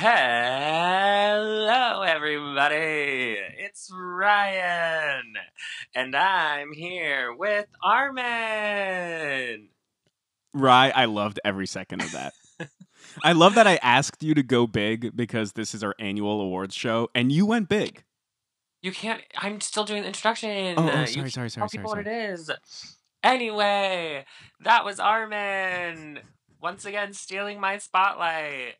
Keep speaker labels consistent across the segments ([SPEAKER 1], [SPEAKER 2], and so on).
[SPEAKER 1] Hello, everybody. It's Ryan, and I'm here with Armin.
[SPEAKER 2] Rye, I loved every second of that. I love that I asked you to go big because this is our annual awards show, and you went big.
[SPEAKER 1] You can't. I'm still doing the introduction.
[SPEAKER 2] Oh, oh
[SPEAKER 1] You
[SPEAKER 2] sorry,
[SPEAKER 1] can't
[SPEAKER 2] sorry,
[SPEAKER 1] tell
[SPEAKER 2] sorry, sorry,
[SPEAKER 1] people what it is. Anyway, that was Armin once again stealing my spotlight.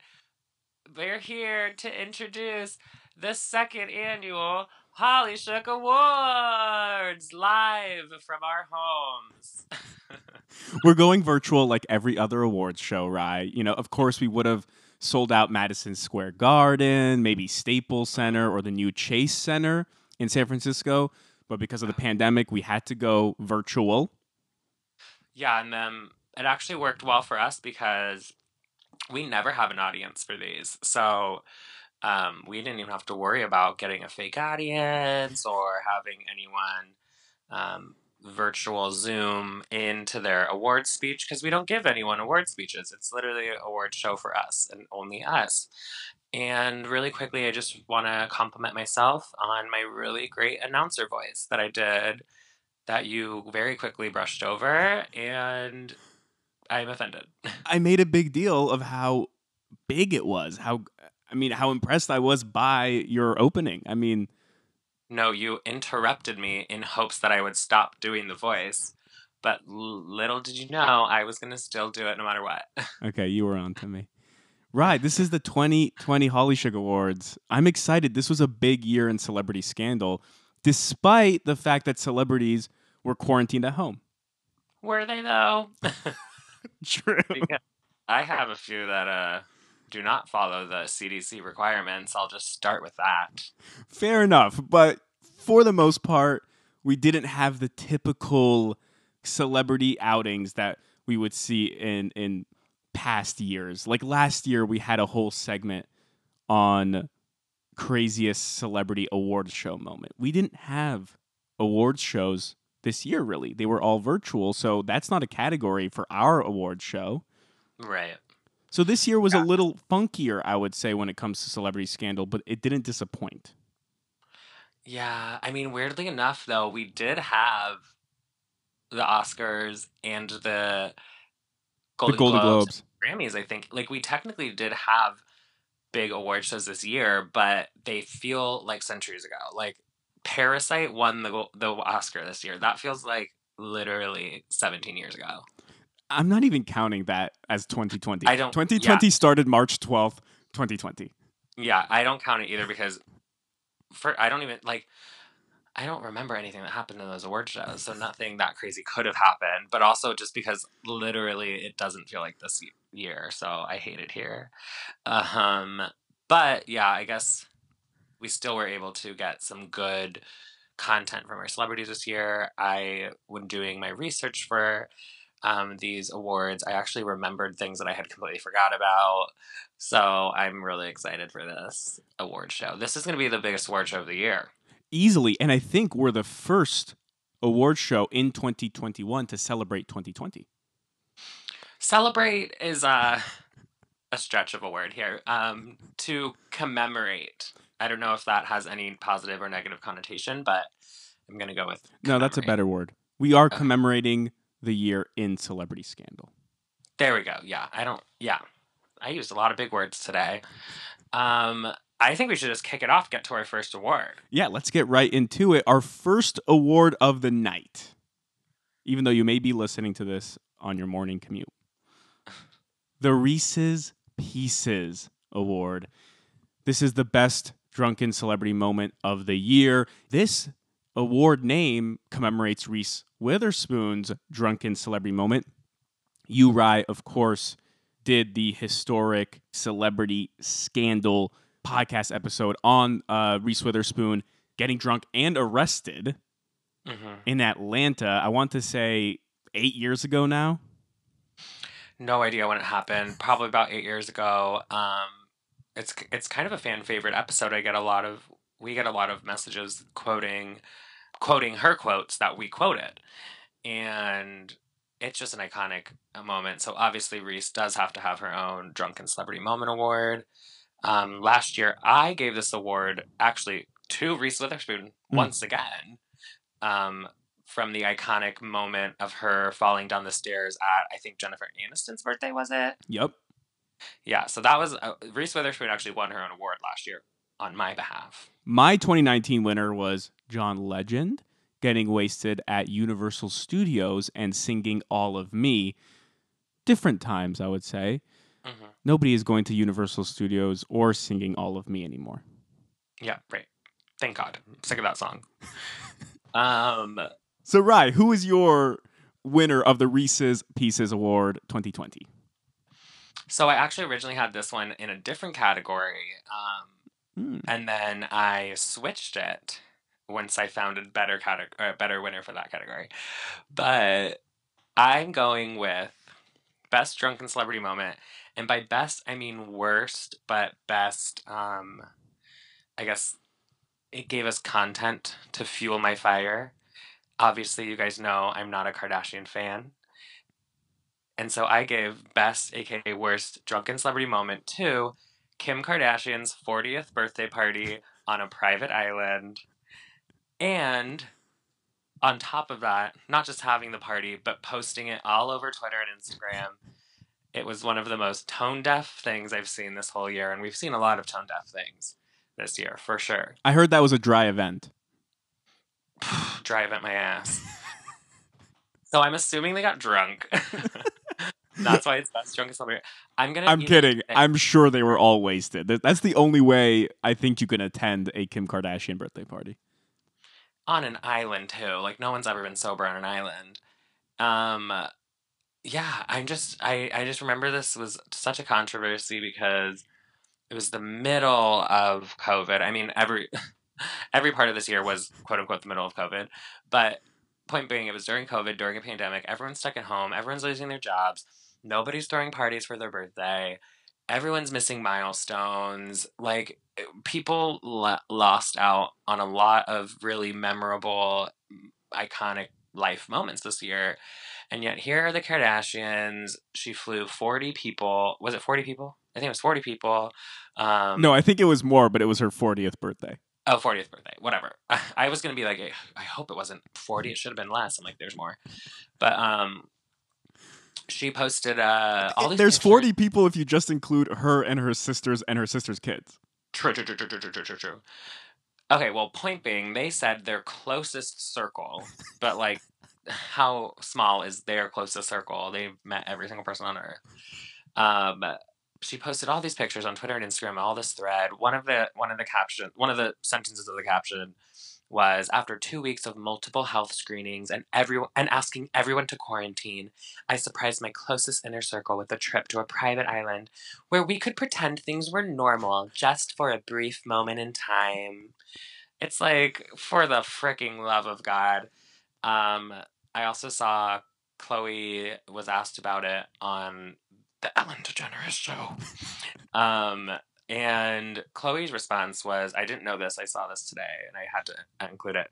[SPEAKER 1] We're here to introduce the second annual Holly Shook Awards live from our homes.
[SPEAKER 2] We're going virtual like every other awards show, right? You know, of course, we would have sold out Madison Square Garden, maybe Staples Center, or the new Chase Center in San Francisco. But because of the pandemic, we had to go virtual.
[SPEAKER 1] Yeah, and um, it actually worked well for us because we never have an audience for these. So um, we didn't even have to worry about getting a fake audience or having anyone um, virtual Zoom into their award speech because we don't give anyone award speeches. It's literally an award show for us and only us. And really quickly, I just want to compliment myself on my really great announcer voice that I did that you very quickly brushed over, and I'm offended.
[SPEAKER 2] I made a big deal of how big it was. How, I mean, how impressed I was by your opening. I mean,
[SPEAKER 1] No, you interrupted me in hopes that I would stop doing the voice, but little did you know I was going to still do it no matter what.
[SPEAKER 2] Okay, you were on to me. Right, this is the 2020 Holly Shook Awards. I'm excited. This was a big year in celebrity scandal, despite the fact that celebrities were quarantined at home.
[SPEAKER 1] Were they though?
[SPEAKER 2] True.
[SPEAKER 1] because I have a few that uh do not follow the CDC requirements. I'll just start with that.
[SPEAKER 2] Fair enough, but for the most part, we didn't have the typical celebrity outings that we would see in in past years. Like last year we had a whole segment on craziest celebrity awards show moment. We didn't have awards shows this year really. They were all virtual, so that's not a category for our awards show.
[SPEAKER 1] Right.
[SPEAKER 2] So this year was
[SPEAKER 1] Yeah.
[SPEAKER 2] a little funkier, I would say, when it comes to celebrity scandal, but it didn't disappoint.
[SPEAKER 1] Yeah, I mean, weirdly enough, though, we did have the Oscars and the Golden,
[SPEAKER 2] the Golden
[SPEAKER 1] Globes,
[SPEAKER 2] Globes.
[SPEAKER 1] Grammys. I think like we technically did have big award shows this year, but they feel like centuries ago. Like Parasite won the the Oscar this year. That feels like literally 17 years ago.
[SPEAKER 2] I'm not even counting that as 2020.
[SPEAKER 1] I don't-
[SPEAKER 2] 2020 started March 12th, 2020.
[SPEAKER 1] Yeah, I don't count it either because for I don't even like I don't remember anything that happened in those award shows, so nothing that crazy could have happened. But also just because literally it doesn't feel like this year, so I hate it here. Um, but yeah, I guess we still were able to get some good content from our celebrities this year. I, when doing my research for um, these awards, I actually remembered things that I had completely forgot about. So I'm really excited for this award show. This is going to be the biggest award show of the year.
[SPEAKER 2] Easily. And I think we're the first award show in 2021 to celebrate 2020.
[SPEAKER 1] Celebrate is uh, a stretch of a word here. Um, to commemorate. I don't know if that has any positive or negative connotation, but I'm going to go with.
[SPEAKER 2] No, that's a better word. We are
[SPEAKER 1] Okay.
[SPEAKER 2] commemorating the year in celebrity scandal.
[SPEAKER 1] There we go. Yeah, I don't. Yeah, I used a lot of big words today. Um, I think we should just kick it off. Get to our first award.
[SPEAKER 2] Yeah, let's get right into it. Our first award of the night, even though you may be listening to this on your morning commute. The Reese's Pieces Award. This is the best drunken celebrity moment of the year. This award name commemorates Reese Witherspoon's drunken celebrity moment. You, Rye, of course, did the historic celebrity scandal podcast episode on uh, Reese Witherspoon getting drunk and arrested
[SPEAKER 1] hmm
[SPEAKER 2] in Atlanta. I want to say eight years ago now.
[SPEAKER 1] No idea when it happened. Probably about eight years ago. Um, it's it's kind of a fan favorite episode. I get a lot of we get a lot of messages quoting quoting her quotes that we quoted, and it's just an iconic uh, moment. So obviously Reese does have to have her own Drunken Celebrity Moment award. Um, last year, I gave this award actually to Reese Witherspoon
[SPEAKER 2] Mm.
[SPEAKER 1] once again um, from the iconic moment of her falling down the stairs at I think Jennifer Aniston's birthday was it?
[SPEAKER 2] Yep.
[SPEAKER 1] Yeah, so that was uh, Reese Witherspoon actually won her own award last year on my behalf.
[SPEAKER 2] My 2019 winner was John Legend getting wasted at Universal Studios and singing All of Me. Different times, I would say.
[SPEAKER 1] hmm
[SPEAKER 2] Nobody is going to Universal Studios or singing All of Me anymore.
[SPEAKER 1] Yeah, right. Thank God. I'm sick of that song. um,
[SPEAKER 2] So, Rye, who is your winner of the Reese's Pieces Award 2020?
[SPEAKER 1] So I actually originally had this one in a different category, um,
[SPEAKER 2] Hmm.
[SPEAKER 1] and then I switched it once I found a better category, a better winner for that category. But I'm going with best drunken celebrity moment, and by best I mean worst, but best. Um, I guess it gave us content to fuel my fire. Obviously, you guys know I'm not a Kardashian fan. And so I gave best, aka worst, drunken celebrity moment to Kim Kardashian's 40th birthday party on a private island. And on top of that, not just having the party, but posting it all over Twitter and Instagram. It was one of the most tone deaf things I've seen this whole year. And we've seen a lot of tone deaf things this year, for sure.
[SPEAKER 2] I heard that was a dry event.
[SPEAKER 1] Drive at my ass. so I'm assuming they got drunk. That's why it's drunk celebrity. I'm gonna.
[SPEAKER 2] I'm kidding. I'm sure they were all wasted. That's the only way I think you can attend a Kim Kardashian birthday party.
[SPEAKER 1] on an island too. Like no one's ever been sober on an island. Um yeah, I'm just I I just remember this was such a controversy because it was the middle of COVID. I mean, every every part of this year was quote unquote the middle of COVID, but point being, it was during COVID, during a pandemic. Everyone's stuck at home. Everyone's losing their jobs. Nobody's throwing parties for their birthday. Everyone's missing milestones. Like people lo- lost out on a lot of really memorable, iconic life moments this year. And yet here are the Kardashians. She flew 40 people. Was it 40 people? I think it was 40 people. Um,
[SPEAKER 2] No, I think it was more, but it was her 40th birthday.
[SPEAKER 1] Oh, 40th birthday. Whatever. I, I was going to be like, I hope it wasn't 40. It should have been less. I'm like, there's more. But um, she posted uh, all these.
[SPEAKER 2] There's
[SPEAKER 1] pictures.
[SPEAKER 2] 40 people if you just include her and her sisters and her sister's kids.
[SPEAKER 1] True, true, true, true, true, true, true, true. Okay, well, point being, they said their closest circle, but like, how small is their closest circle? They've met every single person on earth. Um, she posted all these pictures on Twitter and Instagram, all this thread. One of the one of the caption, one of the sentences of the caption was after two weeks of multiple health screenings and everyone and asking everyone to quarantine, I surprised my closest inner circle with a trip to a private island where we could pretend things were normal just for a brief moment in time. It's like, for the freaking love of God. Um, I also saw Khloé was asked about it on the Ellen DeGeneres show. Um, and Khloé's response was, I didn't know this, I saw this today, and I had to include it.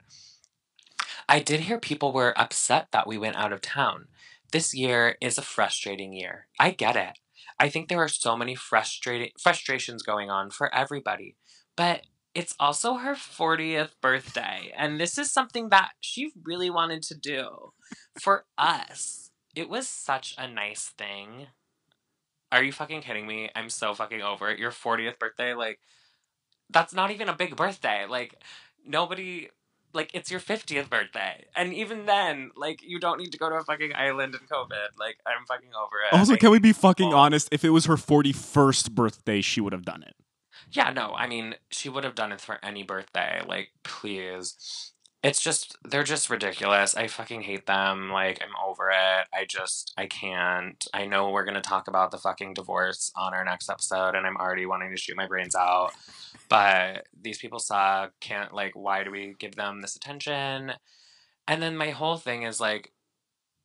[SPEAKER 1] I did hear people were upset that we went out of town. This year is a frustrating year. I get it. I think there are so many frustrating frustrations going on for everybody. But it's also her 40th birthday, and this is something that she really wanted to do for us. It was such a nice thing. Are you fucking kidding me? I'm so fucking over it. Your 40th birthday, like, that's not even a big birthday. Like, nobody like it's your 50th birthday and even then like you don't need to go to a fucking island in covid like i'm fucking over it
[SPEAKER 2] Also,
[SPEAKER 1] Like,
[SPEAKER 2] can we be fucking
[SPEAKER 1] Oh.
[SPEAKER 2] honest? If it was her 41st birthday, she would have done it.
[SPEAKER 1] yeah no i mean she would have done it for any birthday like please it's just they're just ridiculous i fucking hate them like i'm over it i just i can't i know we're gonna talk about the fucking divorce on our next episode and i'm already wanting to shoot my brains out but these people suck can't like why do we give them this attention? And then my whole thing is like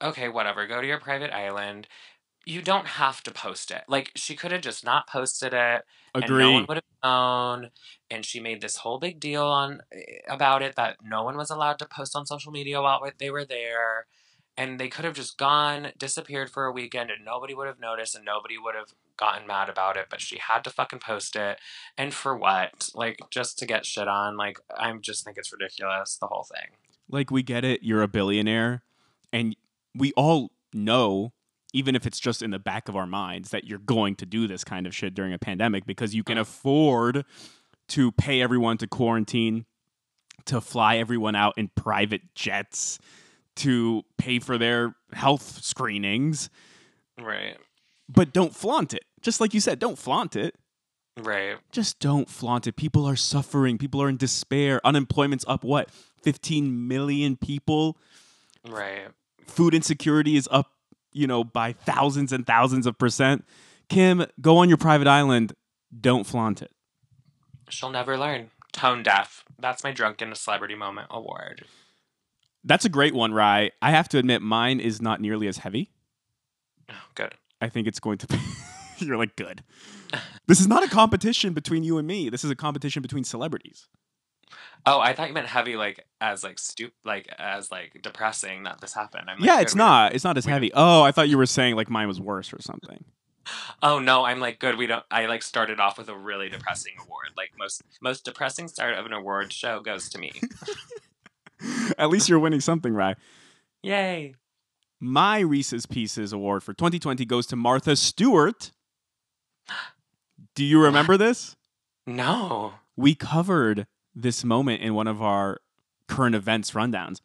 [SPEAKER 1] okay whatever go to your private island you don't have to post it like she could have just not posted it and no one would have known. And she made this whole big deal on eh, about it that no one was allowed to post on social media while they were there. and they could have just gone, disappeared for a weekend, and nobody would have noticed, and nobody would have gotten mad about it. But she had to fucking post it, and for what? Like just to get shit on? Like I just think it's ridiculous. The whole thing.
[SPEAKER 2] Like we get it, you're a billionaire, and we all know, even if it's just in the back of our minds, that you're going to do this kind of shit during a pandemic because you can afford to pay everyone to quarantine, to fly everyone out in private jets, to pay for their health screenings,
[SPEAKER 1] Right.
[SPEAKER 2] but don't flaunt it. Just like you said, don't flaunt it.
[SPEAKER 1] Right.
[SPEAKER 2] Just don't flaunt it. People are suffering. People are in despair. Unemployment's up what? 15 million people.
[SPEAKER 1] Right.
[SPEAKER 2] Food insecurity is up, you know, by thousands and thousands of percent. Kim, go on your private island. Don't flaunt it.
[SPEAKER 1] She'll never learn. Tone deaf. That's my drunken celebrity moment award.
[SPEAKER 2] That's a great one, Rye. I have to admit, mine is not nearly as heavy.
[SPEAKER 1] Oh, good.
[SPEAKER 2] I think it's going to be. You're like, good. This is not a competition between you and me. This is a competition between celebrities.
[SPEAKER 1] Oh, I thought you meant heavy, like as like stup, like as like depressing that this happened. I'm like,
[SPEAKER 2] yeah, it's
[SPEAKER 1] don't-
[SPEAKER 2] It's not as heavy. Oh, I thought you were saying like mine was worse or something.
[SPEAKER 1] Oh no, I'm like good. We don't. I like started off with a really depressing award. Like most most depressing start of an award show goes to me.
[SPEAKER 2] At least you're winning something, Rye.
[SPEAKER 1] Yay!
[SPEAKER 2] My Reese's Pieces award for 2020 goes to Martha Stewart. Do you remember this?
[SPEAKER 1] No.
[SPEAKER 2] We covered this moment in one of our current events rundowns.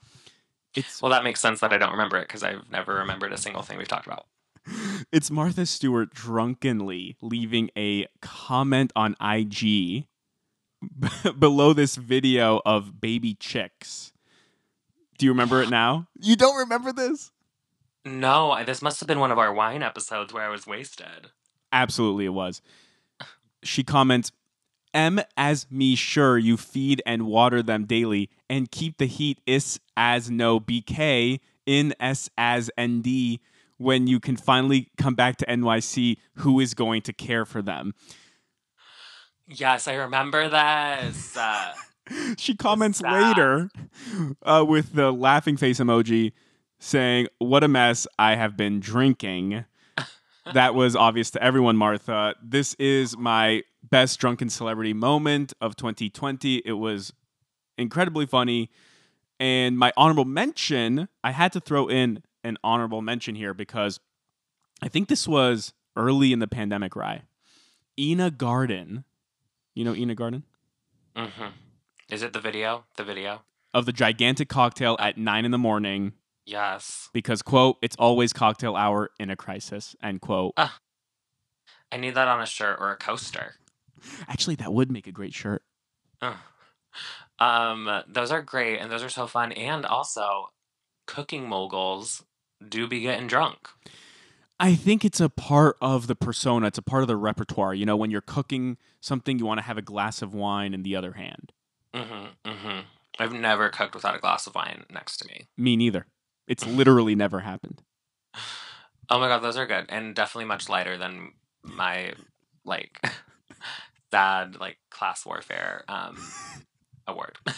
[SPEAKER 2] It's
[SPEAKER 1] Well, that makes sense that I don't remember it because I've never remembered a single thing we've talked about.
[SPEAKER 2] it's Martha Stewart drunkenly leaving a comment on IG below this video of baby chicks. Do you remember it now? You don't remember this?
[SPEAKER 1] No, I, this must have been one of our wine episodes where I was wasted.
[SPEAKER 2] Absolutely, it was. She comments, M as me sure you feed and water them daily and keep the heat is as no BK in S as ND when you can finally come back to NYC who is going to care for them.
[SPEAKER 1] Yes, I remember this. Uh,
[SPEAKER 2] She comments later uh, with the laughing face emoji saying, What a mess I have been drinking. That was obvious to everyone, Martha. This is my best drunken celebrity moment of 2020. It was incredibly funny. And my honorable mention, I had to throw in an honorable mention here because I think this was early in the pandemic, Rye. Ina Garten, you know Ina Garten?
[SPEAKER 1] Mm-hmm. Is it the video? The video?
[SPEAKER 2] Of the gigantic cocktail at nine in the morning
[SPEAKER 1] Yes.
[SPEAKER 2] because, quote, it's always cocktail hour in a crisis, end quote.
[SPEAKER 1] I need that on a shirt or a coaster.
[SPEAKER 2] Actually, that would make a great shirt.
[SPEAKER 1] Ugh. Um, those are great and those are so fun. And also, cooking moguls do be getting drunk.
[SPEAKER 2] I think it's a part of the persona. It's a part of the repertoire. You know, when you're cooking something, you want to have a glass of wine in the other hand.
[SPEAKER 1] Mm-hmm. Mm-hmm. I've never cooked without a glass of wine next to me.
[SPEAKER 2] Me neither. It's literally never happened.
[SPEAKER 1] Oh my god, those are good and definitely much lighter than my like sad like class warfare um award.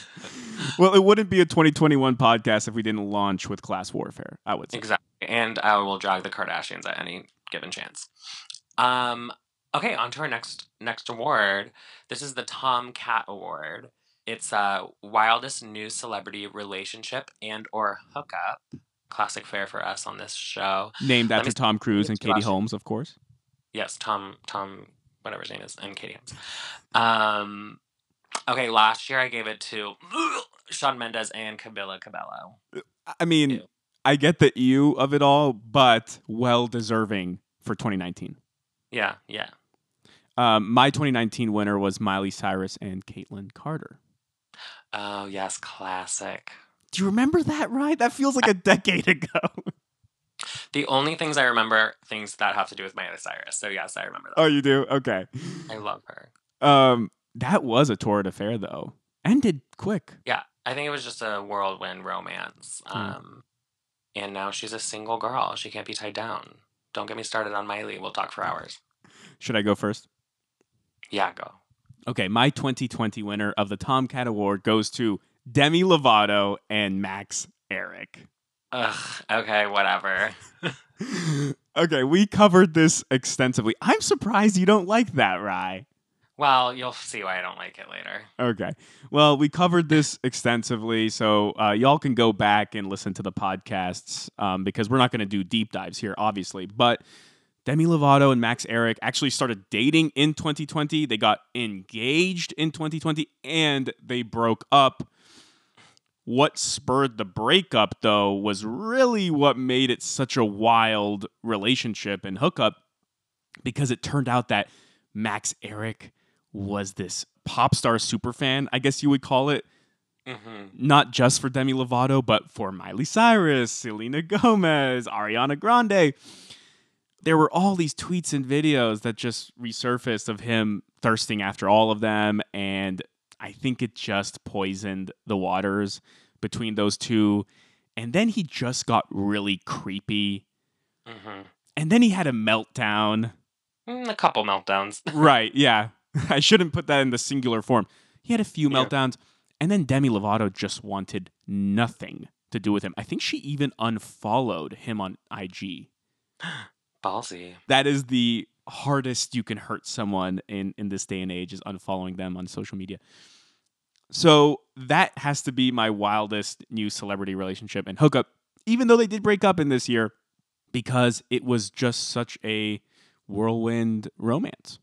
[SPEAKER 2] Well, it wouldn't be a 2021 podcast if we didn't launch with class warfare, I would say.
[SPEAKER 1] exactly. And I will drag the Kardashians at any given chance. Um okay, on to our next next award. This is the Tom Cat Award. It's a wildest new celebrity relationship and or hookup. Classic fare for us on this show.
[SPEAKER 2] Named after Tom Cruise and Katie. Holmes, of course.
[SPEAKER 1] Yes, Tom, Tom, whatever his name is, and Katie Holmes. Um, okay, last year I gave it to Shawn Mendes and Camila Cabello.
[SPEAKER 2] I mean,
[SPEAKER 1] Ew.
[SPEAKER 2] I get the ew of it all, but well deserving for 2019.
[SPEAKER 1] Yeah, yeah.
[SPEAKER 2] Um, my 2019 winner was Miley Cyrus and Kaitlynn Carter.
[SPEAKER 1] Oh yes, classic.
[SPEAKER 2] Do you remember that, right? That feels like a decade ago.
[SPEAKER 1] The only things I remember things that have to do with Miley Cyrus. So yes, I remember that.
[SPEAKER 2] oh, you do? Okay.
[SPEAKER 1] I love her.
[SPEAKER 2] Um, that was a torrid affair, though. Ended quick.
[SPEAKER 1] Yeah, I think it was just a whirlwind romance.
[SPEAKER 2] Mm.
[SPEAKER 1] Um, and now she's a single girl. She can't be tied down. Don't get me started on Miley. We'll talk for hours.
[SPEAKER 2] Should I go first?
[SPEAKER 1] Yeah, go.
[SPEAKER 2] Okay, my 2020 winner of the Tomcat Award goes to Demi Lovato and Max Ehrich.
[SPEAKER 1] Ugh. Okay, whatever.
[SPEAKER 2] okay, we covered this extensively. I'm surprised you don't like that, Rye.
[SPEAKER 1] Well, you'll see why I don't like it later.
[SPEAKER 2] Okay. Well, we covered this extensively, so uh, y'all can go back and listen to the podcasts um, because we're not going to do deep dives here, obviously. But Demi Lovato and Max Ehrich actually started dating in 2020. They got engaged in 2020 and they broke up. What spurred the breakup, though, was really what made it such a wild relationship and hookup because it turned out that Max Ehrich was this pop star super fan, I guess you would call it.
[SPEAKER 1] Mm-hmm.
[SPEAKER 2] Not just for Demi Lovato, but for Miley Cyrus, Selena Gomez, Ariana Grande. There were all these tweets and videos that just resurfaced of him thirsting after all of them. And I think it just poisoned the waters between those two. And then he just got really creepy.
[SPEAKER 1] Mm-hmm.
[SPEAKER 2] And then he had a meltdown.
[SPEAKER 1] Mm, a couple meltdowns.
[SPEAKER 2] right, yeah. I shouldn't put that in the singular form. He had a few
[SPEAKER 1] Yeah.
[SPEAKER 2] meltdowns, and then Demi Lovato just wanted nothing to do with him. I think she even unfollowed him on IG.
[SPEAKER 1] Ballsy.
[SPEAKER 2] That is the hardest you can hurt someone in in this day and age is unfollowing them on social media. So that has to be my wildest new celebrity relationship and hookup, even though they did break up in this year, because it was just such a whirlwind romance.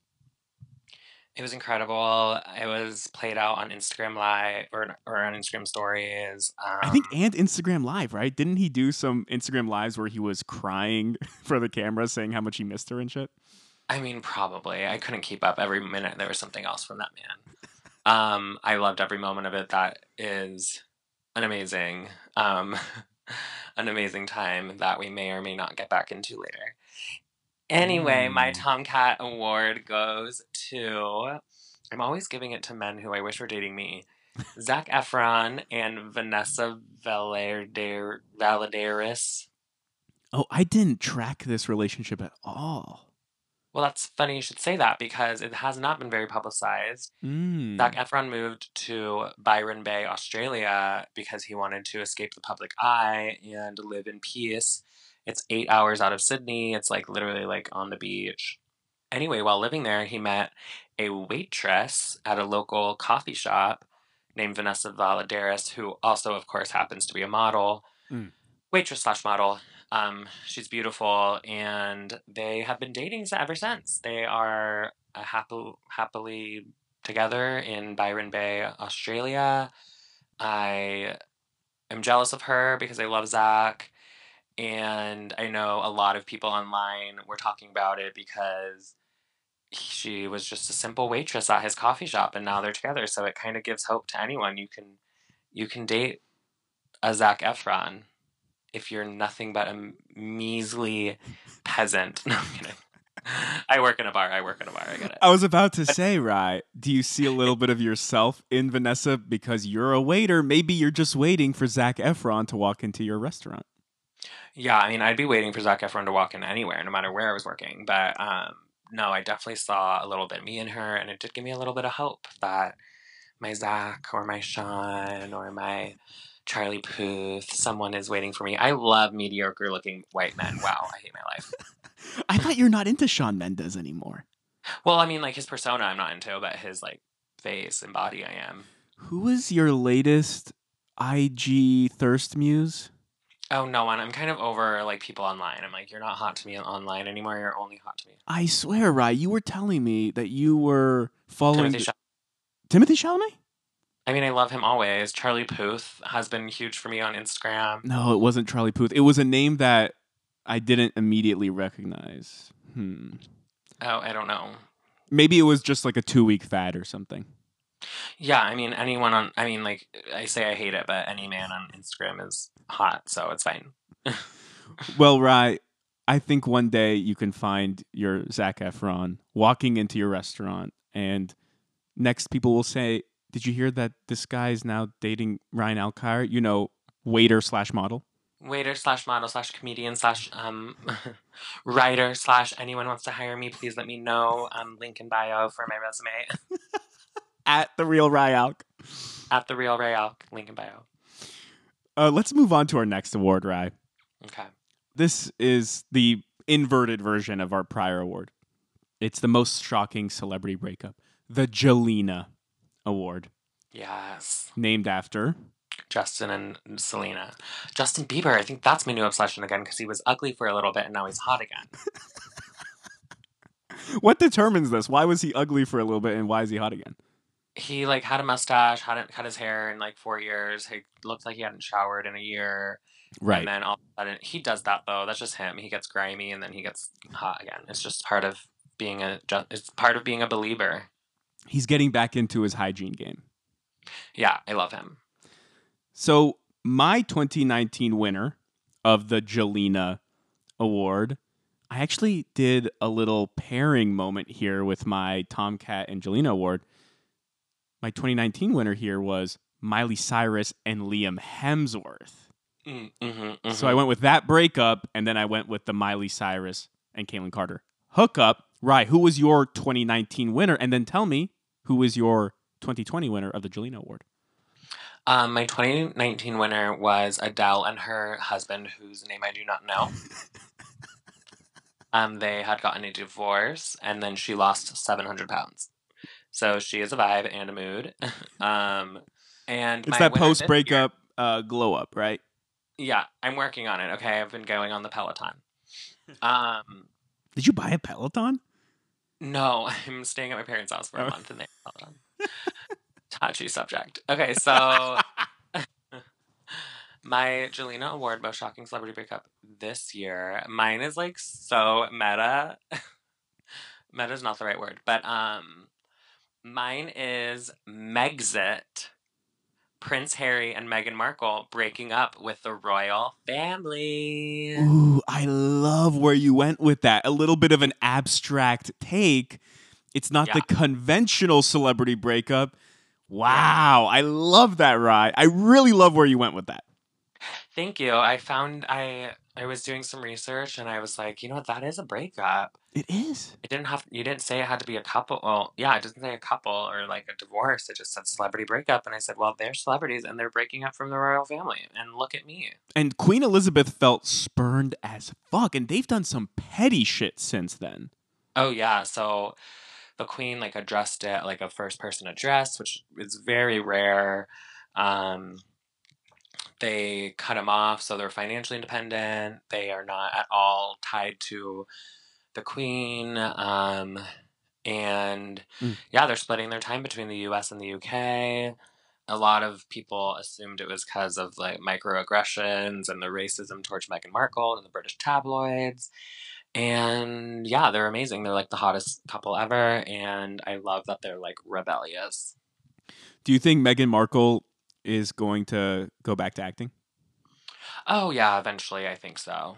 [SPEAKER 1] It was incredible. It was played out on Instagram Live or, or on Instagram Stories. Um,
[SPEAKER 2] I think and Instagram Live, right? Didn't he do some Instagram lives where he was crying for the camera, saying how much he missed her and shit?
[SPEAKER 1] I mean, probably. I couldn't keep up. Every minute there was something else from that man. Um, I loved every moment of it. That is an amazing, um, an amazing time that we may or may not get back into later. Anyway, my
[SPEAKER 2] Mm.
[SPEAKER 1] Tomcat Award goes to. I'm always giving it to men who I wish were dating me. Zac Efron and Vanessa Valerde- Valladares.
[SPEAKER 2] Oh, I didn't track this relationship at all.
[SPEAKER 1] Well, that's funny you should say that because it has not been very publicized.
[SPEAKER 2] Mm.
[SPEAKER 1] Zac Efron moved to Byron Bay, Australia, because he wanted to escape the public eye and live in peace. It's eight hours out of Sydney. It's like literally like on the beach. Anyway, while living there, he met a waitress at a local coffee shop named Vanessa Valladares, who also, of course, happens to be a model,
[SPEAKER 2] Mm.
[SPEAKER 1] waitress slash model. Um, she's beautiful, and they have been dating ever since. They are happy, happily together in Byron Bay, Australia. I am jealous of her because I love Zac. And I know a lot of people online were talking about it because she was just a simple waitress at his coffee shop and now they're together. So it kind of gives hope to anyone. You can you can date a Zac Efron if you're nothing but a measly peasant. No, I'm kidding. I work in a bar. I work in a bar. I get it.
[SPEAKER 2] I was about to say, right? Do you see a little bit of yourself in Vanessa because you're a waiter? Maybe you're just waiting for Zac Efron to walk into your restaurant.
[SPEAKER 1] Yeah, I mean, I'd be waiting for Zac Efron to walk in anywhere, no matter where I was working. But um, no, I definitely saw a little bit of me in her, and it did give me a little bit of hope that my Zach or my Sean or my Charlie Puth, someone is waiting for me. I love mediocre looking white men. Wow, I hate my life.
[SPEAKER 2] I thought you're not into Shawn Mendes anymore.
[SPEAKER 1] Well, I mean, like his persona, I'm not into, but his like face and body, I am.
[SPEAKER 2] Who is your latest IG thirst muse?
[SPEAKER 1] Oh no, one. I'm kind of over like people online. I'm like, you're not hot to me online anymore. You're only hot to me.
[SPEAKER 2] I swear, Rye, you were telling me that you were following
[SPEAKER 1] Timothée Chalamet.
[SPEAKER 2] Timothée Chalamet?
[SPEAKER 1] I mean, I love him always. Charlie Puth has been huge for me on Instagram.
[SPEAKER 2] No, it wasn't Charlie Puth. It was a name that I didn't immediately recognize. Hmm.
[SPEAKER 1] Oh, I don't know.
[SPEAKER 2] Maybe it was just like a two week fad or something.
[SPEAKER 1] Yeah, I mean, anyone on, I mean, like, I say I hate it, but any man on Instagram is hot, so it's fine.
[SPEAKER 2] Well, Rye, I think one day you can find your Zac Efron walking into your restaurant, and next people will say, "Did you hear that this guy is now dating Ryan Alkire? You know, waiter slash model."
[SPEAKER 1] Waiter slash model slash comedian slash um writer slash anyone wants to hire me, please let me know. Um, link in bio for my resume
[SPEAKER 2] At the real Rye Alk.
[SPEAKER 1] at the real Ray Alk. Link in bio.
[SPEAKER 2] Uh, let's move on to our next award, Rye.
[SPEAKER 1] Okay.
[SPEAKER 2] This is the inverted version of our prior award. It's the most shocking celebrity breakup, the Jelena Award,
[SPEAKER 1] Yes.
[SPEAKER 2] named after.
[SPEAKER 1] Justin and Selena. Justin Bieber, I think that's my new obsession again because he was ugly for a little bit and now he's hot again.
[SPEAKER 2] What determines this? Why was he ugly for a little bit and why is he hot again?
[SPEAKER 1] He like had a mustache, hadn't cut his hair in like four years. He looked like he hadn't showered in a year. Right. And then all of a sudden, he does that though. That's just him. He gets grimy and then he gets hot again. It's just part of being a. It's part of being a believer.
[SPEAKER 2] He's getting back into his hygiene game.
[SPEAKER 1] Yeah, I love him.
[SPEAKER 2] So, my 2019 winner of the Jelena Award, I actually did a little pairing moment here with my Tomcat and Jelena Award. My 2019 winner here was Miley Cyrus and Liam Hemsworth.
[SPEAKER 1] Mm, hmm
[SPEAKER 2] So I went with that breakup, and then I went with the Miley Cyrus and Kaitlynn Carter hookup. Right. Who was your 2019 winner? And then tell me who was your 2020 winner of the Jelena Award.
[SPEAKER 1] Um, my 2019 winner was Adele and her husband, whose name I do not know. um, they had gotten a divorce, and then she lost 700 pounds. So she is a vibe and a mood. um, and
[SPEAKER 2] It's
[SPEAKER 1] my
[SPEAKER 2] that post breakup uh, glow up, right?
[SPEAKER 1] Yeah, I'm working on it. Okay, I've been going on the Peloton. Um,
[SPEAKER 2] Did you buy a Peloton?
[SPEAKER 1] no, I'm staying at my parents' house for a
[SPEAKER 2] Oh.
[SPEAKER 1] month, and they Peloton. Touchy subject. Okay, so my Jelena Award most shocking celebrity breakup this year. Mine is like so meta. meta is not the right word, but um, mine is Megxit. Prince Harry and Meghan Markle breaking up with the royal family.
[SPEAKER 2] Ooh, I love where you went with that. A little bit of an abstract take. It's not the conventional celebrity breakup. Wow, I love that, Rye. I really love where you went with that.
[SPEAKER 1] Thank you. I found I I was doing some research and I was like, you know what, that is a breakup.
[SPEAKER 2] It is.
[SPEAKER 1] It didn't have you didn't say it had to be a couple. Well, yeah, it doesn't say a couple or like a divorce. It just said celebrity breakup and I said, well, they're celebrities and they're breaking up from the royal family. And look at me.
[SPEAKER 2] And Queen Elizabeth felt spurned as fuck, and they've done some petty shit since then.
[SPEAKER 1] Oh yeah, so the queen like addressed it like a first person address, which is very rare. Um they cut him off so they're financially independent. They are not at all tied to the queen. Um and
[SPEAKER 2] Mm.
[SPEAKER 1] yeah, they're splitting their time between the US and the UK. A lot of people assumed it was because of like microaggressions and the racism towards Meghan Markle and the British tabloids. And yeah, they're amazing. They're like the hottest couple ever. And I love that they're like rebellious.
[SPEAKER 2] Do you think Meghan Markle is going to go back to acting?
[SPEAKER 1] Oh, yeah, eventually, I think so.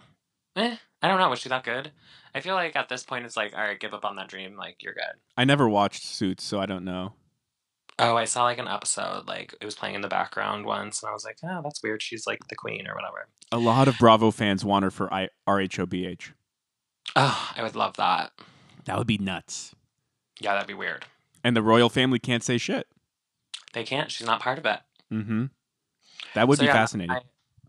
[SPEAKER 1] Eh, I don't know. Was she that good? I feel like at this point, it's like, all right, give up on that dream. Like, you're good.
[SPEAKER 2] I never watched Suits, so I don't know.
[SPEAKER 1] Oh, I saw like an episode. Like, it was playing in the background once. And I was like, oh, that's weird. She's like the queen or whatever.
[SPEAKER 2] A lot of Bravo fans want her for I- RHOBH.
[SPEAKER 1] Oh, I would love that.
[SPEAKER 2] That would be nuts.
[SPEAKER 1] Yeah, that'd be weird.
[SPEAKER 2] And the royal family can't say shit.
[SPEAKER 1] They can't. She's not part of it.
[SPEAKER 2] Mm-hmm. That would
[SPEAKER 1] So,
[SPEAKER 2] be
[SPEAKER 1] yeah,
[SPEAKER 2] fascinating.
[SPEAKER 1] I-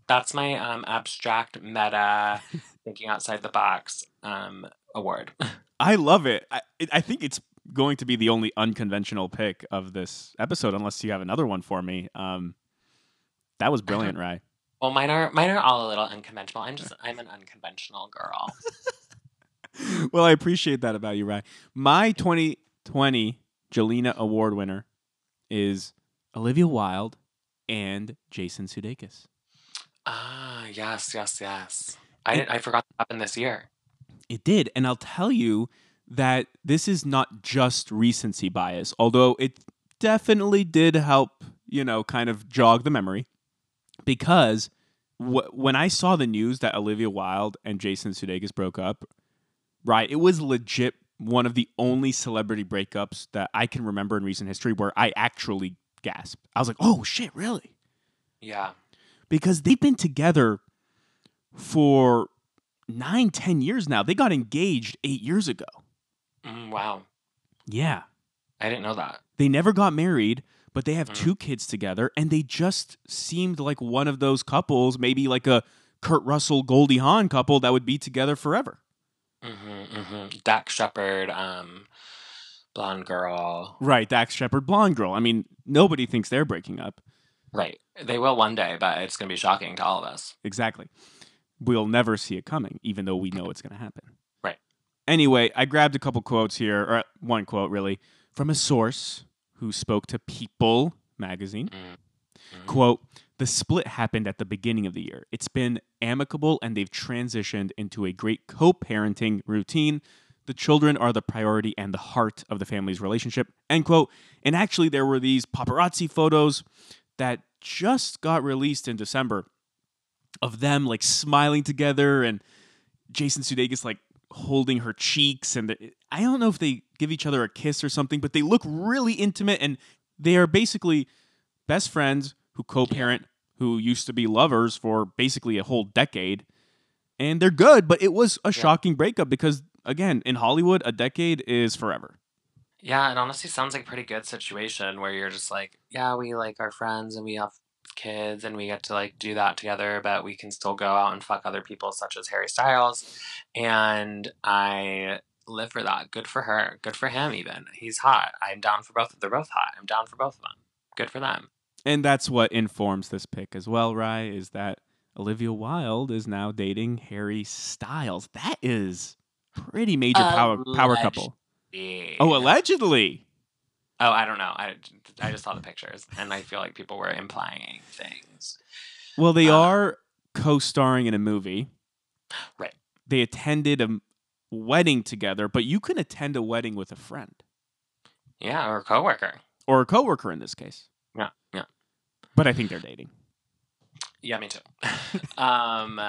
[SPEAKER 1] that's my um, abstract meta thinking outside the box um, award.
[SPEAKER 2] I love it. I. I think it's going to be the only unconventional pick of this episode, unless you have another one for me. Um, that was brilliant, Rye.
[SPEAKER 1] well, mine are mine are all a little unconventional. I'm just I'm an unconventional girl.
[SPEAKER 2] well, I appreciate that about you, Rye. My 2020 Jelena Award winner is Olivia Wilde and Jason Sudeikis.
[SPEAKER 1] Ah, yes, yes, yes. I didn't, I forgot that happened this year.
[SPEAKER 2] It did. And I'll tell you that this is not just recency bias, although it definitely did help, you know, kind of jog the memory. Because wh- when I saw the news that Olivia Wilde and Jason Sudeikis broke up, right, it was legit one of the only celebrity breakups that I can remember in recent history where I actually gasped. I was like, oh shit, really?
[SPEAKER 1] Yeah.
[SPEAKER 2] because they've been together for nine, ten years now. They got engaged eight years ago.
[SPEAKER 1] Mm, wow.
[SPEAKER 2] Yeah.
[SPEAKER 1] I didn't know that.
[SPEAKER 2] They never got married, but they have
[SPEAKER 1] Mhm.
[SPEAKER 2] two kids together, and they just seemed like one of those couples, maybe like a Kurt Russell Goldie Hawn couple that would be together forever.
[SPEAKER 1] Mm-hmm, mm-hmm. Dax Shepard, um, blonde girl.
[SPEAKER 2] Right, Dax Shepard, blonde girl. I mean, nobody thinks they're breaking up.
[SPEAKER 1] Right. They will one day, but it's going to be shocking to all of us.
[SPEAKER 2] Exactly. We'll never see it coming, even though we know it's going to happen.
[SPEAKER 1] Right.
[SPEAKER 2] Anyway, I grabbed a couple quotes here, or one quote really, from a source who spoke to People magazine.
[SPEAKER 1] Mhm.
[SPEAKER 2] Quote, the split happened at the beginning of the year. It's been amicable and they've transitioned into a great co parenting routine. The children are the priority and the heart of the family's relationship. End quote. And actually, there were these paparazzi photos that just got released in December of them like smiling together and Jason Sudeikis like holding her cheeks. And the, I don't know if they give each other a kiss or something, but they look really intimate and they are basically best friends who co-parent who used to be lovers for basically a whole decade and they're good but it was a shocking breakup because again in hollywood a decade is forever
[SPEAKER 1] Yeah, it honestly sounds like a pretty good situation where you're just like, yeah, we like our friends and we have kids and we get to like do that together, but we can still go out and fuck other people, such as Harry Styles. And I live for that. Good for her. Good for him, even. He's hot. I'm down for both. They're both hot. I'm down for both of them. Good for them.
[SPEAKER 2] and that's what informs this pick as well rye is that olivia wilde is now dating harry styles that is pretty major power power couple oh allegedly
[SPEAKER 1] Oh, I don't know. I, I just saw the pictures and I feel like people were implying things.
[SPEAKER 2] well they
[SPEAKER 1] Uh,
[SPEAKER 2] are co-starring in a movie
[SPEAKER 1] Right.
[SPEAKER 2] they attended a wedding together but you can attend a wedding with a friend
[SPEAKER 1] Yeah, or a coworker.
[SPEAKER 2] or a coworker in this case
[SPEAKER 1] Yeah, yeah.
[SPEAKER 2] but i think they're dating
[SPEAKER 1] Yeah, me too. um,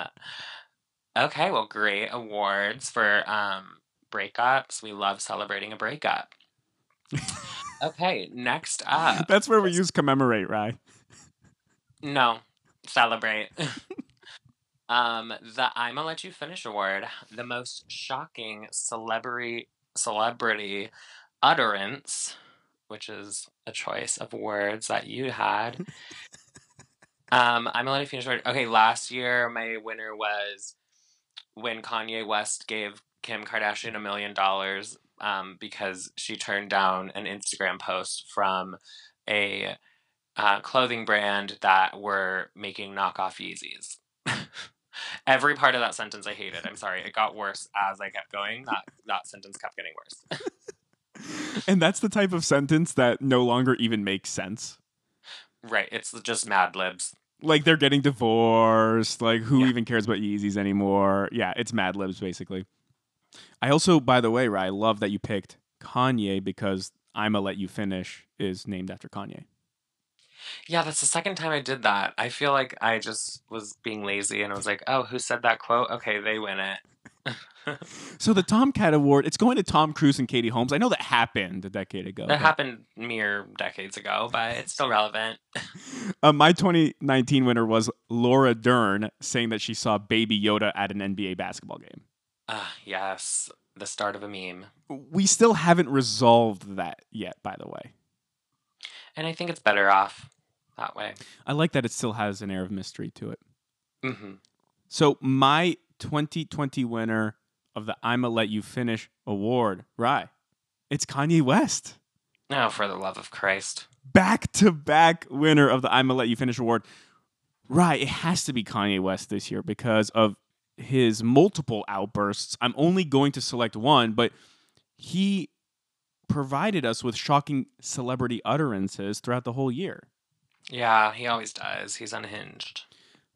[SPEAKER 1] okay, well, great awards for um, breakups. We love celebrating a breakup. okay, next up.
[SPEAKER 2] that's where we use commemorate right
[SPEAKER 1] No, celebrate. um, the I'ma Let You Finish award, the most shocking celebrity celebrity utterance, which is a choice of words that you had. um, I'ma Let You Finish award. Okay, last year my winner was when Kanye West gave Kim Kardashian a million dollars um, because she turned down an Instagram post from a uh, clothing brand that were making knockoff Yeezys. Every part of that sentence I hated. I'm sorry. It got worse as I kept going. That that sentence kept getting worse.
[SPEAKER 2] and that's the type of sentence that no longer even makes sense
[SPEAKER 1] right. It's just Mad Libs.
[SPEAKER 2] Like they're getting divorced like who
[SPEAKER 1] Yeah.
[SPEAKER 2] even cares about yeezys anymore yeah it's mad libs basically i also by the way Rye, i love that you picked kanye because i'ma let you finish is named after kanye
[SPEAKER 1] Yeah, that's the second time I did that. I feel like I just was being lazy and I was like, oh, who said that quote? Okay, they win it.
[SPEAKER 2] So the tomcat award it's going to tom cruise and katie holmes i know that happened a decade ago
[SPEAKER 1] That
[SPEAKER 2] but,
[SPEAKER 1] happened mere decades ago, but it's still relevant.
[SPEAKER 2] uh, my 2019 winner was laura dern saying that she saw baby yoda at an nba basketball game
[SPEAKER 1] Ah, yes, the start of a meme.
[SPEAKER 2] we still haven't resolved that yet by the way
[SPEAKER 1] And I think it's better off that way.
[SPEAKER 2] i like that it still has an air of mystery to it
[SPEAKER 1] hmm
[SPEAKER 2] So my 2020 winner of the I'ma Let You Finish award, Rye, it's Kanye West.
[SPEAKER 1] Oh, for the love of Christ.
[SPEAKER 2] Back to back winner of the I'ma Let You Finish award. Rye, it has to be Kanye West this year because of his multiple outbursts. I'm only going to select one, but he provided us with shocking celebrity utterances throughout the whole year.
[SPEAKER 1] Yeah, he always does. He's unhinged.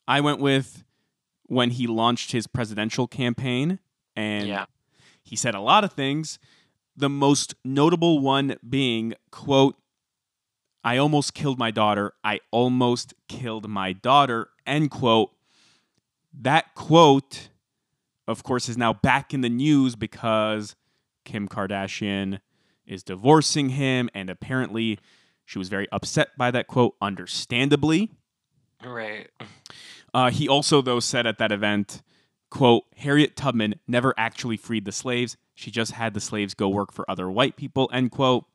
[SPEAKER 2] I went with when he launched his presidential campaign and
[SPEAKER 1] yeah.
[SPEAKER 2] he said a lot of things the most notable one being quote i almost killed my daughter i almost killed my daughter end quote that quote of course is now back in the news because kim kardashian is divorcing him and apparently she was very upset by that quote understandably
[SPEAKER 1] Right.
[SPEAKER 2] Uh, he also, though, said at that event, quote, Harriet Tubman never actually freed the slaves. She just had the slaves go work for other white people, end quote.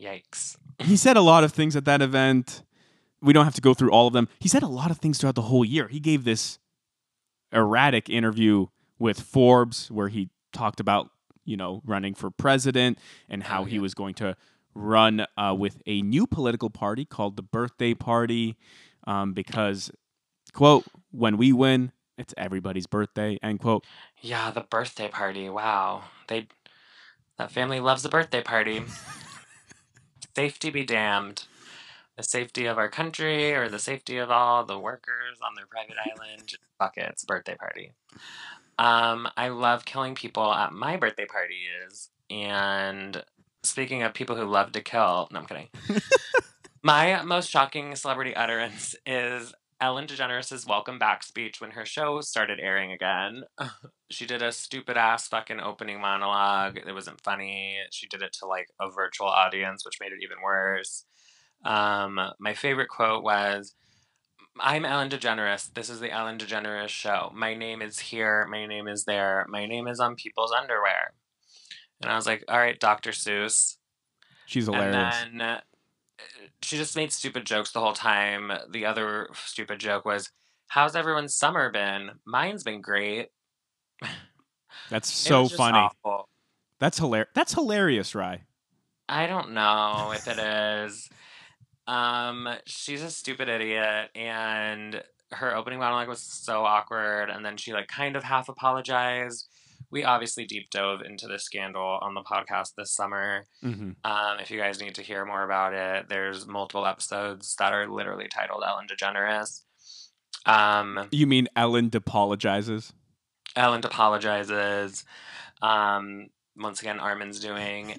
[SPEAKER 1] Yikes.
[SPEAKER 2] he said a lot of things at that event. We don't have to go through all of them. He said a lot of things throughout the whole year. He gave this erratic interview with Forbes where he talked about, you know, running for president and how
[SPEAKER 1] Oh,
[SPEAKER 2] he was going to run uh, with a new political party called the Birthday Party um, because, quote, when we win, it's everybody's birthday, end quote.
[SPEAKER 1] Yeah, the birthday party. Wow. They that family loves the birthday party. Safety be damned. The safety of our country or the safety of all the workers on their private island. Fuck it, it's a birthday party. Um, I love killing people at my birthday parties. And speaking of people who love to kill, no, I'm kidding. my most shocking celebrity utterance is Ellen DeGeneres' welcome back speech when her show started airing again. She did a stupid ass fucking opening monologue. It wasn't funny. She did it to like a virtual audience, which made it even worse. Um, my favorite quote was, I'm Ellen DeGeneres. This is the Ellen DeGeneres show. My name is here. My name is there. My name is on people's underwear. And I was like, all right, Dr. Seuss.
[SPEAKER 2] She's hilarious.
[SPEAKER 1] And then she just made stupid jokes the whole time. The other stupid joke was, How's everyone's summer been? Mine's been great.
[SPEAKER 2] That's so funny.
[SPEAKER 1] awful.
[SPEAKER 2] That's hilarious. That's hilarious, Rye.
[SPEAKER 1] I don't know if it is. Um, she's a stupid idiot, and her opening monologue was so awkward. And then she like kind of half apologized. We obviously deep dove into the scandal on the podcast this summer.
[SPEAKER 2] Mm-hmm.
[SPEAKER 1] Um, if you guys need to hear more about it, there's multiple episodes that are literally titled Ellen DeGeneres. Um,
[SPEAKER 2] You mean Ellen apologizes?
[SPEAKER 1] Ellen apologizes. Um, once again, Armin's doing.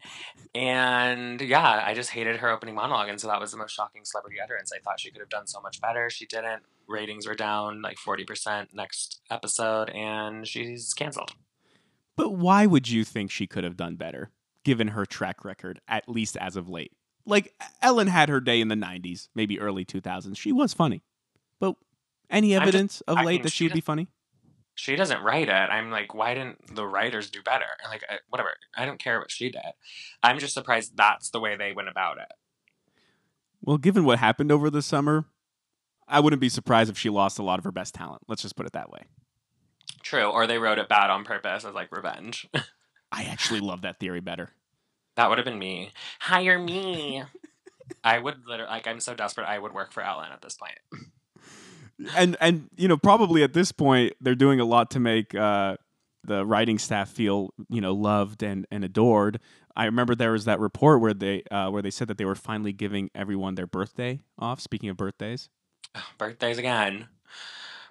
[SPEAKER 1] And yeah, I just hated her opening monologue. And so that was the most shocking celebrity utterance. I thought she could have done so much better. She didn't. Ratings were down like 40% next episode, and she's canceled.
[SPEAKER 2] But why would you think she could have done better, given her track record, at least as of late? Like, Ellen had her day in the 90s, maybe early 2000s. She was funny. But any
[SPEAKER 1] I'm just-
[SPEAKER 2] evidence of
[SPEAKER 1] I
[SPEAKER 2] late
[SPEAKER 1] mean,
[SPEAKER 2] that
[SPEAKER 1] she
[SPEAKER 2] would be funny?
[SPEAKER 1] She doesn't write it. I'm like, why didn't the writers do better? Like, I, whatever. I don't care what she did. I'm just surprised that's the way they went about it.
[SPEAKER 2] Well, given what happened over the summer, I wouldn't be surprised if she lost a lot of her best talent. Let's just put it that way.
[SPEAKER 1] True. Or they wrote it bad on purpose as like revenge.
[SPEAKER 2] I actually love that theory better.
[SPEAKER 1] That would have been me. Hire me. I would literally like. I'm so desperate. I would work for Ellen at this point.
[SPEAKER 2] and and you know probably at this point they're doing a lot to make uh, the writing staff feel you know loved and, and adored. I remember there was that report where they uh, where they said that they were finally giving everyone their birthday off. Speaking of birthdays,
[SPEAKER 1] Birthdays again,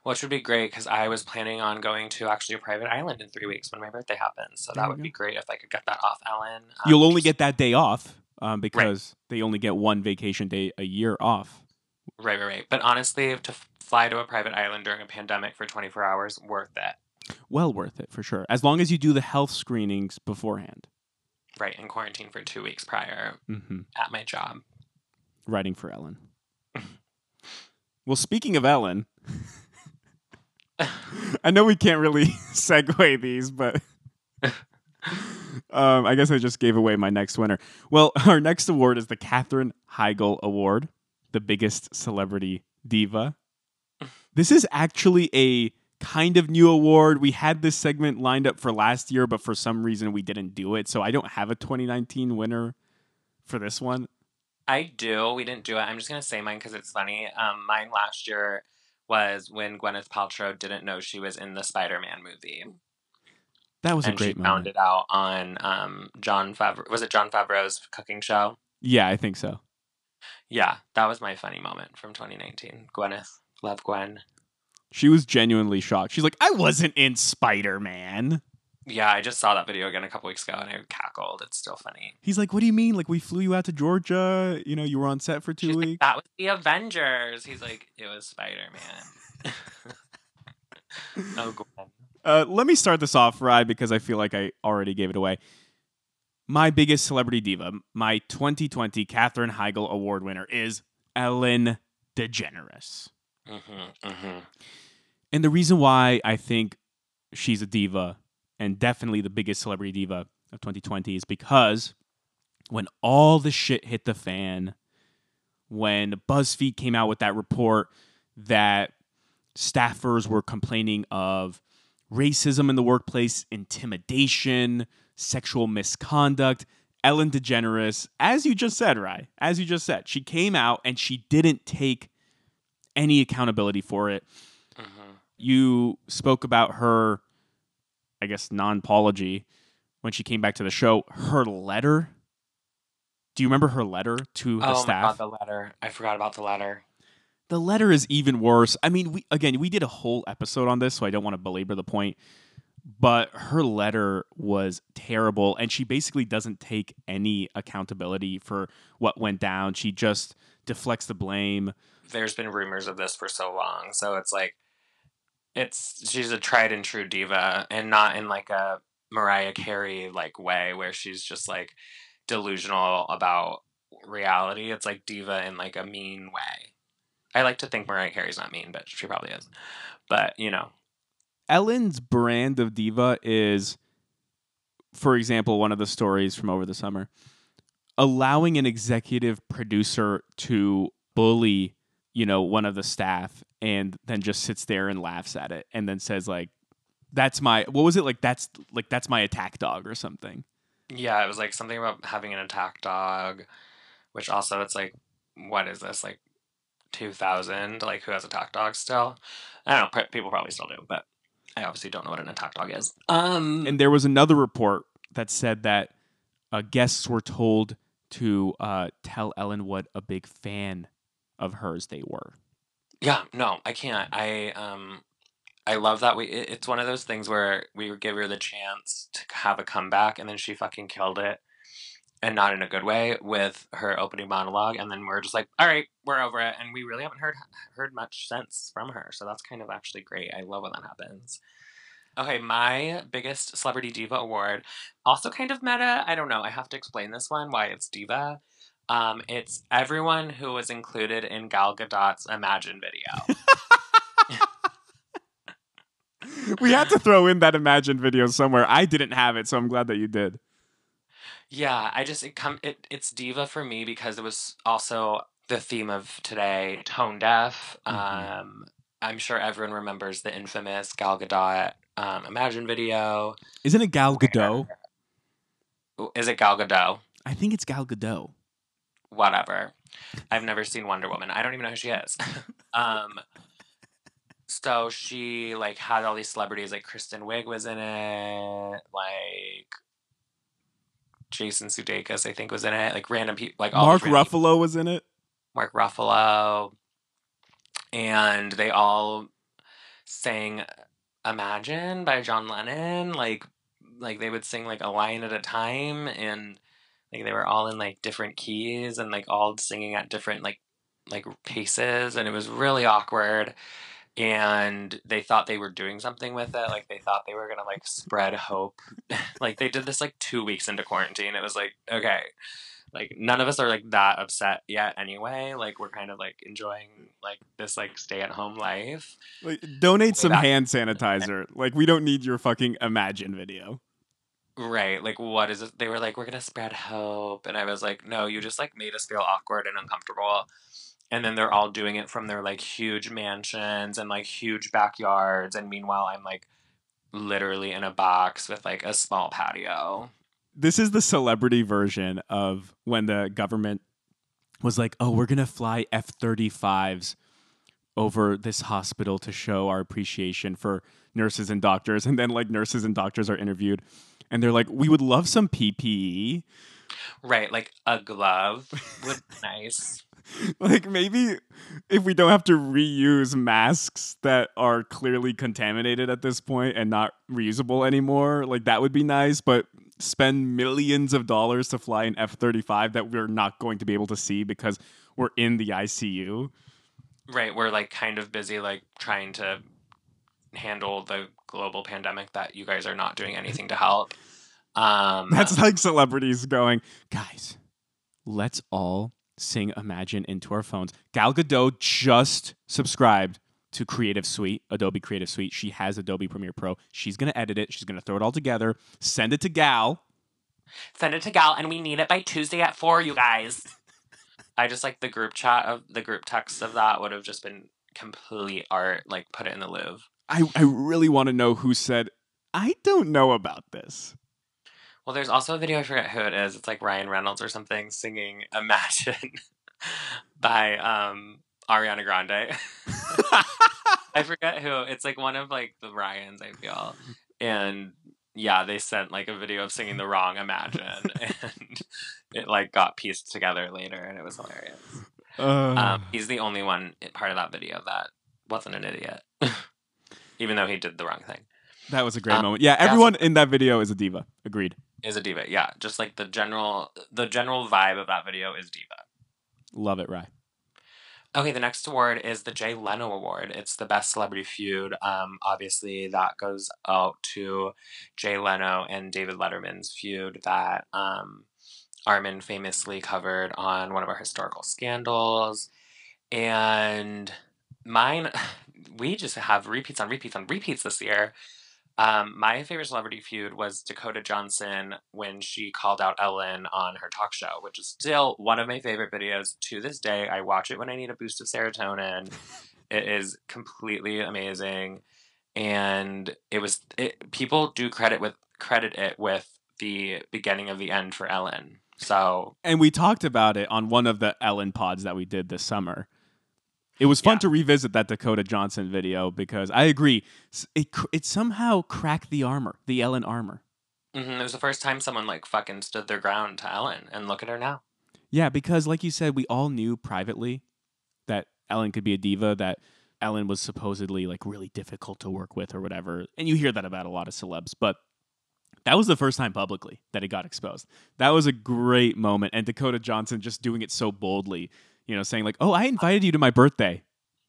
[SPEAKER 1] which would be great because I was planning on going to actually a private island in three weeks when my birthday happens. So
[SPEAKER 2] There
[SPEAKER 1] that would
[SPEAKER 2] go.
[SPEAKER 1] be great if I could get that off Ellen. Um,
[SPEAKER 2] you'll only get that day off um, because they only get one vacation day a year off.
[SPEAKER 1] right, right, right. But honestly, to fly to a private island during a pandemic for 24 hours, worth it.
[SPEAKER 2] Well worth it for sure, as long as you do the health screenings beforehand.
[SPEAKER 1] Right, in quarantine for two weeks prior
[SPEAKER 2] hmm
[SPEAKER 1] at my job.
[SPEAKER 2] Writing for Ellen. well, speaking of Ellen, I know we can't really segue these, but um, I guess I just gave away my next winner. Well, our next award is the Katherine Heigl Award, the biggest celebrity diva. This is actually a kind of new award. We had this segment lined up for last year, but for some reason we didn't do it. So I don't have a 2019 winner for this one.
[SPEAKER 1] I do. We didn't do it. I'm just gonna say mine because it's funny. Um, mine last year was when Gwyneth Paltrow didn't know she was in the Spider-Man movie,
[SPEAKER 2] That was a
[SPEAKER 1] and she
[SPEAKER 2] great
[SPEAKER 1] found it out on um, Jon Favreau. Was it Jon Favreau's cooking show?
[SPEAKER 2] Yeah, I think so.
[SPEAKER 1] Yeah, that was my funny moment from 2019. Gwyneth, love Gwen.
[SPEAKER 2] She was genuinely shocked. She's like, I wasn't in Spider Man.
[SPEAKER 1] Yeah, I just saw that video again a couple weeks ago, and I cackled. It's still funny.
[SPEAKER 2] He's like, What do you mean? Like, we flew you out to Georgia. You know, you were on set for two
[SPEAKER 1] She's like,
[SPEAKER 2] weeks.
[SPEAKER 1] that was the Avengers. He's like, it was Spider Man. oh, Gwen.
[SPEAKER 2] Uh, let me start this off, Rye, because I feel like I already gave it away. My biggest celebrity diva, my 2020 Katherine Heigl Award winner, is Ellen DeGeneres.
[SPEAKER 1] Mm-hmm, mm-hmm.
[SPEAKER 2] And the reason why I think she's a diva and definitely the biggest celebrity diva of 2020 is because when all the shit hit the fan, when BuzzFeed came out with that report that staffers were complaining of racism in the workplace, intimidation, sexual misconduct. Ellen DeGeneres, as you just said, Rye, as you just said, she came out and she didn't take any accountability for it.
[SPEAKER 1] Mm-hmm.
[SPEAKER 2] You spoke about her, I guess, non apology when she came back to the show. Her letter. Do you remember her letter to the
[SPEAKER 1] Oh
[SPEAKER 2] staff?
[SPEAKER 1] god, the letter. I forgot about the letter.
[SPEAKER 2] the letter is even worse. I mean, we again we did a whole episode on this, so I don't want to belabor the point. But her letter was terrible, and she basically doesn't take any accountability for what went down. She just deflects the blame.
[SPEAKER 1] There's been rumors of this for so long, so it's like it's she's a tried and true diva, and not in like a Mariah Carey like way where she's just like delusional about reality. It's like diva in like a mean way. I like to think Mariah Carey's not mean, but she probably is. But you know,
[SPEAKER 2] Ellen's brand of diva is, for example, one of the stories from over the summer, allowing an executive producer to bully, you know, one of the staff and then just sits there and laughs at it and then says like that's my what was it like that's like that's my attack dog or something.
[SPEAKER 1] Yeah, it was like something about having an attack dog, which also it's like, what is this like, two thousand? Like who has attack dogs still? I don't know. People probably still do, but I obviously don't know what an attack dog is. Um,
[SPEAKER 2] And there was another report that said that uh, guests were told to uh, tell Ellen what a big fan of hers they were.
[SPEAKER 1] yeah, no, I can't. I um, I love that we. It, it's one of those things where we give her the chance to have a comeback, and then she fucking killed it. And not in a good way with her opening monologue, and then we're just like, "All right, we're over it," and we really haven't heard heard much since from her. So that's kind of actually great. I love when that happens. Okay, my biggest celebrity diva award, also kind of meta. I don't know. I have to explain this one why it's diva. Um, it's everyone who was included in Gal Gadot's Imagine video.
[SPEAKER 2] we had to throw in that Imagine video somewhere. I didn't have it, so I'm glad that you did.
[SPEAKER 1] Yeah, I just it come it it's diva for me because it was also the theme of today, tone deaf.
[SPEAKER 2] Mhm.
[SPEAKER 1] Um, I'm sure everyone remembers the infamous Gal Gadot um, Imagine video.
[SPEAKER 2] Isn't it Gal Gadot?
[SPEAKER 1] Is it Gal Gadot?
[SPEAKER 2] I think it's Gal Gadot.
[SPEAKER 1] Whatever. I've never seen Wonder Woman. I don't even know who she is. um, so she like had all these celebrities like Kristen Wiig was in it, like Jason Sudeikis I think was in it, like random people, like all
[SPEAKER 2] Mark Ruffalo was in it.
[SPEAKER 1] Mark Ruffalo, and they all sang "Imagine" by John Lennon. Like, like they would sing like a line at a time, and like they were all in like different keys and like all singing at different like like paces, and it was really awkward. And they thought they were doing something with it. Like they thought they were gonna like spread hope. like they did this like two weeks into quarantine. It was like okay, like none of us are like that upset yet anyway like we're kind of like enjoying like this like stay at home life
[SPEAKER 2] Like, donate some
[SPEAKER 1] that-
[SPEAKER 2] hand sanitizer. Like, we don't need your fucking Imagine video.
[SPEAKER 1] Right like what is it they were like we're gonna spread hope and i was like no you just like made us feel awkward and uncomfortable and then they're all doing it from their like huge mansions and like huge backyards and meanwhile i'm like literally in a box with like a small patio
[SPEAKER 2] This is the celebrity version of when the government was like, oh, we're going to fly F 35s over this hospital to show our appreciation for nurses and doctors. And then, like, nurses and doctors are interviewed. And they're like, we would love some E." PPE.
[SPEAKER 1] right like a glove would be nice
[SPEAKER 2] like maybe if we don't have to reuse masks that are clearly contaminated at this point and not reusable anymore like that would be nice but spend millions of dollars to fly an f-35 that we're not going to be able to see because we're in the icu
[SPEAKER 1] Right, we're like kind of busy like trying to handle the global pandemic that you guys are not doing anything to help. Um
[SPEAKER 2] that's like celebrities going guys let's all sing imagine into our phones gal gadot just subscribed to creative suite adobe creative suite she has adobe premiere pro she's going to edit it she's going to throw it all together send it to gal
[SPEAKER 1] Send it to Gal, and we need it by Tuesday at four, you guys. I just like the group chat of the group text of that would have just been complete art. Like put it in the Louvre.
[SPEAKER 2] I, I really want to know who said, I don't know about this.
[SPEAKER 1] Well, there's also a video. I forget who it is. It's like Ryan Reynolds or something singing "Imagine" by um, Ariana Grande. I forget who. It's like one of like the Ryans. I feel, and yeah, they sent like a video of singing the wrong "Imagine," and it like got pieced together later, and it was hilarious.
[SPEAKER 2] Uh,
[SPEAKER 1] Um, he's the only one part of that video that wasn't an idiot, even though he did the wrong thing.
[SPEAKER 2] that was a great
[SPEAKER 1] um,
[SPEAKER 2] moment. Yeah, everyone in that video is a diva. Agreed.
[SPEAKER 1] Is a diva, yeah. Just like the general, the general vibe of that video is diva.
[SPEAKER 2] Love it, Rye.
[SPEAKER 1] Okay, the next award is the Jay Leno Award. It's the best celebrity feud. Um, obviously, that goes out to Jay Leno and David Letterman's feud that um, Armin famously covered on one of our historical scandals. And mine, we just have repeats on repeats on repeats this year. Um, my favorite celebrity feud was Dakota Johnson when she called out Ellen on her talk show, which is still one of my favorite videos to this day. I watch it when I need a boost of serotonin. it is completely amazing, and it was it, people do credit with credit it with the beginning of the end for Ellen. So
[SPEAKER 2] And we talked about it on one of the Ellen pods that we did this summer. It was fun
[SPEAKER 1] Yeah.
[SPEAKER 2] to revisit that Dakota Johnson video because I agree. It, it somehow cracked the armor, the Ellen armor.
[SPEAKER 1] mhm, it was the first time someone like fucking stood their ground to Ellen, and look at her now.
[SPEAKER 2] Yeah, because like you said, we all knew privately that Ellen could be a diva, that Ellen was supposedly like really difficult to work with or whatever. And you hear that about a lot of celebs, but that was the first time publicly that it got exposed. That was a great moment. And Dakota Johnson just doing it so boldly, you know, saying like, "Oh, I invited you to my birthday.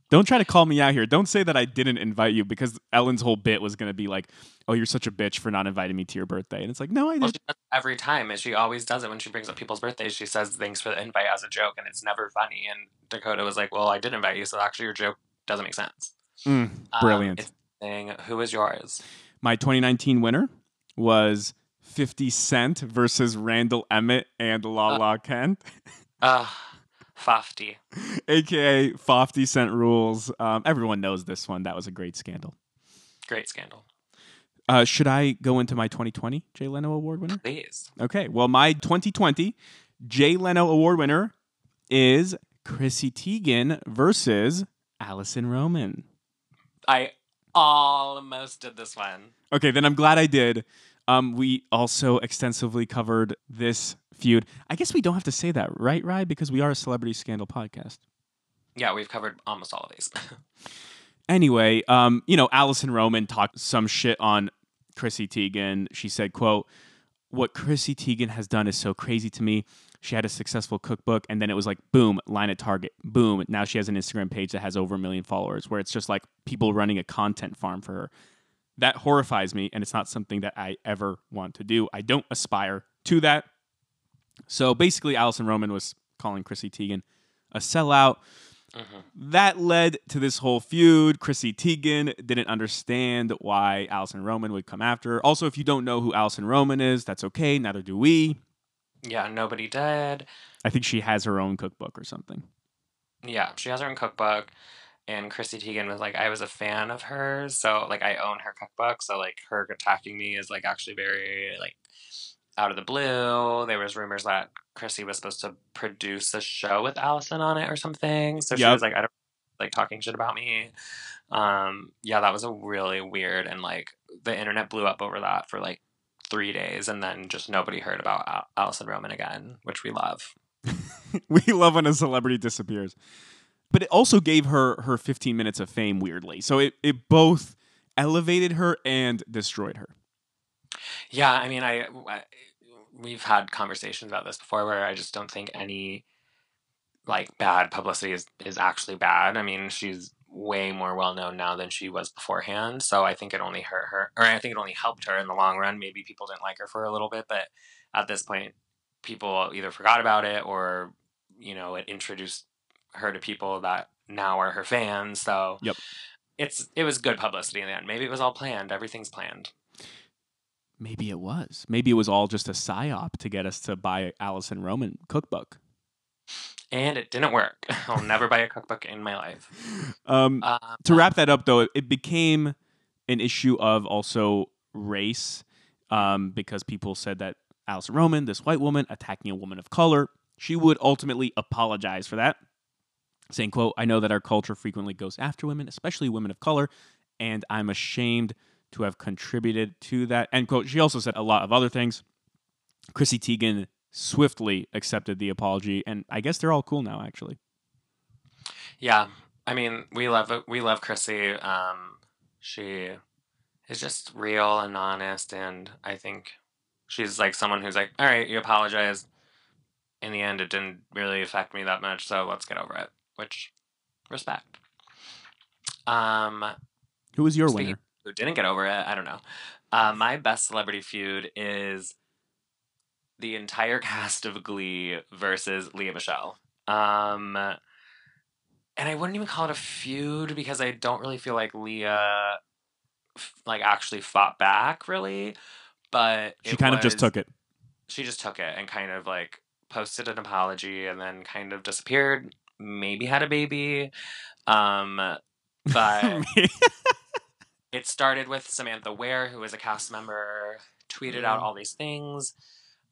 [SPEAKER 2] Don't try to call me out here. Don't say that I didn't invite you because Ellen's whole bit was going to be like, "Oh, you're such a bitch for not inviting me to your birthday." And it's like, "No, I
[SPEAKER 1] Well,
[SPEAKER 2] didn't."
[SPEAKER 1] she does it every time, and she always does it when she brings up people's birthdays. She says thanks for the invite as a joke, and it's never funny. And Dakota was like, "Well, I did invite you, so actually your joke doesn't make sense."
[SPEAKER 2] Mm,
[SPEAKER 1] Um,
[SPEAKER 2] brilliant.
[SPEAKER 1] it's saying, who is yours?
[SPEAKER 2] My 2019 winner was 50 Cent versus Randall Emmett and La La Kent,
[SPEAKER 1] Uh, Fafty.
[SPEAKER 2] aka 50 Cent Rules. Um, everyone knows this one. That was a great scandal.
[SPEAKER 1] Great scandal.
[SPEAKER 2] Uh, should I go into my 2020 Jay Leno Award winner?
[SPEAKER 1] Please.
[SPEAKER 2] Okay. Well, my 2020 Jay Leno Award winner is Chrissy Teigen versus Alison Roman.
[SPEAKER 1] I almost did this one.
[SPEAKER 2] Okay, then I'm glad I did. Um, we also extensively covered this feud. I guess we don't have to say that, right, Rye? Because we are a celebrity scandal podcast.
[SPEAKER 1] Yeah, we've covered almost all of these.
[SPEAKER 2] Anyway, um, you know, Alison Roman talked some shit on Chrissy Teigen. She said, quote, what Chrissy Teigen has done is so crazy to me. She had a successful cookbook, and then it was like, boom, line at Target. Boom. Now she has an Instagram page that has over a million followers, where it's just like people running a content farm for her. That horrifies me, and it's not something that I ever want to do. I don't aspire to that. So basically, Alison Roman was calling Chrissy Teigen a sellout.
[SPEAKER 1] Mhm.
[SPEAKER 2] That led to this whole feud. Chrissy Teigen didn't understand why Alison Roman would come after her. Also, if you don't know who Alison Roman is, that's okay. Neither do we.
[SPEAKER 1] Yeah, nobody did.
[SPEAKER 2] I think she has her own cookbook or something.
[SPEAKER 1] Yeah, she has her own cookbook. And Chrissy Teigen was like, I was a fan of hers, so like I own her cookbook, so like her attacking me is like actually very like out of the blue. There was rumors that Chrissy was supposed to produce a show with Alison on it or something. So she was like, I don't like talking shit about me. Um, yeah, that was a really weird and like the internet blew up over that for like three days, and then just nobody heard about Al- Alison Roman again, which we love.
[SPEAKER 2] we love when a celebrity disappears. But it also gave her her 15 minutes of fame weirdly. So it, it both elevated her and destroyed her.
[SPEAKER 1] Yeah, I mean, I, I we've had conversations about this before where I just don't think any like bad publicity is is actually bad. I mean, she's way more well known now than she was beforehand, so I think it only hurt her, or I think it only helped her in the long run. Maybe people didn't like her for a little bit, but at this point, people either forgot about it or you know it introduced her to people that now are her fans. So
[SPEAKER 2] Yep.
[SPEAKER 1] it's it was good publicity in the end. Maybe it was all planned. Everything's planned.
[SPEAKER 2] Maybe it was. Maybe it was all just a psyop to get us to buy Alison Roman cookbook.
[SPEAKER 1] And it didn't work. I'll never buy a cookbook in my life.
[SPEAKER 2] Um,
[SPEAKER 1] Um,
[SPEAKER 2] to wrap that up, though, it became an issue of also race um, because people said that Alison Roman, this white woman attacking a woman of color, she would ultimately apologize for that, saying, "quote I know that our culture frequently goes after women, especially women of color, and I'm ashamed to have contributed to that." End quote. She also said a lot of other things. Chrissy Teigen swiftly accepted the apology, and I guess they're all cool now. Actually,
[SPEAKER 1] Yeah, I mean, we love we love Chrissy. Um, she is just real and honest, and I think she's like someone who's like, all right, you apologize. In the end, it didn't really affect me that much, so let's get over it. Which, respect. Um,
[SPEAKER 2] who was your winner?
[SPEAKER 1] who didn't get over it, I don't know. Uh, my best celebrity feud is the entire cast of Glee versus Lea Michele. Um, and I wouldn't even call it a feud because I don't really feel like Lea f- like actually fought back really, but
[SPEAKER 2] She kind of just took it.
[SPEAKER 1] She just took it and kind of like posted an apology and then kind of disappeared. Maybe had a baby. Um, but it started with Samantha Ware, who was a cast member, tweeted out
[SPEAKER 2] Mm.
[SPEAKER 1] all these things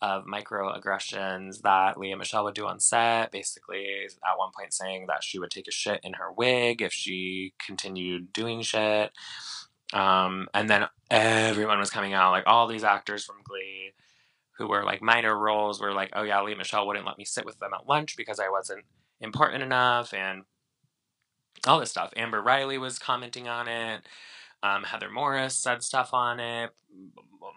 [SPEAKER 1] of microaggressions that Lea Michele would do on set. Basically, at one point saying that she would take a shit in her wig if she continued doing shit. Um, and then everyone was coming out, like all these actors from Glee who were like minor roles were like, oh yeah, Lea Michele wouldn't let me sit with them at lunch because I wasn't important enough and all this stuff. Amber Riley was commenting on it. Um, Heather Morris said stuff on it.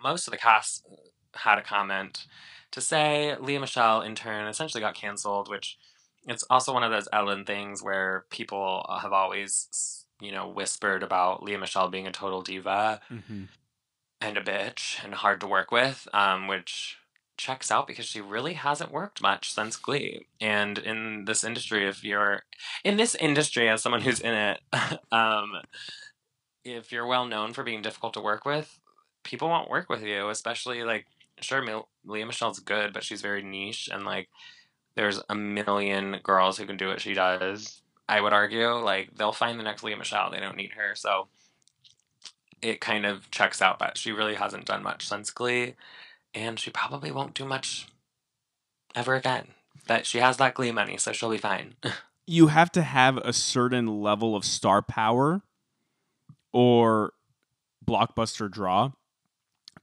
[SPEAKER 1] Most of the cast had a comment to say. Lea Michele, in turn, essentially got canceled, which it's also one of those Ellen things where people have always, you know, whispered about Lea Michele being a total diva
[SPEAKER 2] Mhm.
[SPEAKER 1] and a bitch and hard to work with, um, which checks out because she really hasn't worked much since Glee. And in this industry, if you're in this industry as someone who's in it, um, if you're well known for being difficult to work with, people won't work with you. Especially like, sure, Mil- Lea Michele's good, but she's very niche, and like, there's a million girls who can do what she does. I would argue, like, they'll find the next Lea Michele. They don't need her, so it kind of checks out but she really hasn't done much since Glee, and she probably won't do much ever again. That she has that Glee money, so she'll be fine.
[SPEAKER 2] you have to have a certain level of star power or blockbuster draw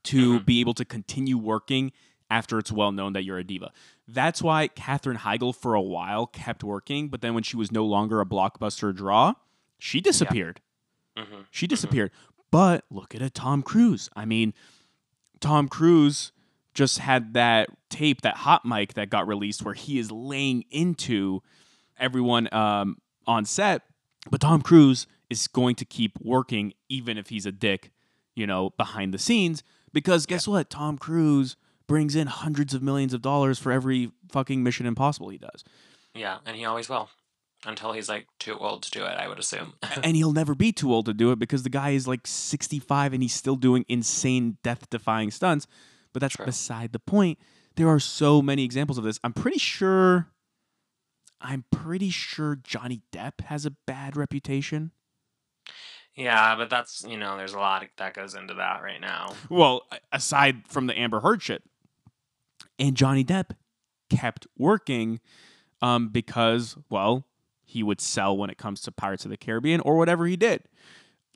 [SPEAKER 2] to
[SPEAKER 1] Mhm.
[SPEAKER 2] be able to continue working after it's well known that you're a diva. That's why Katherine Heigl for a while kept working, but then when she was no longer a blockbuster draw, she disappeared.
[SPEAKER 1] hmm
[SPEAKER 2] She disappeared. But look at a Tom Cruise. I mean, Tom Cruise just had that tape, that hot mic that got released where he is laying into everyone um, on set. But Tom Cruise is going to keep working even if he's a dick, you know, behind the scenes. Because guess what? Tom Cruise brings in hundreds of millions of dollars for every fucking Mission Impossible he does.
[SPEAKER 1] Yeah, and he always will. Until he's like too old to do it, I would assume.
[SPEAKER 2] and he'll never be too old to do it because the guy is like 65 and he's still doing insane death defying stunts but that's
[SPEAKER 1] True.
[SPEAKER 2] beside the point. There are so many examples of this. I'm pretty sure i'm pretty sure johnny depp has a bad reputation.
[SPEAKER 1] Yeah, but that's you know, there's a lot that goes into that right now.
[SPEAKER 2] well aside from the amber heard shit. And johnny depp kept working um, because well he would sell when it comes to pirates of the caribbean or whatever he did.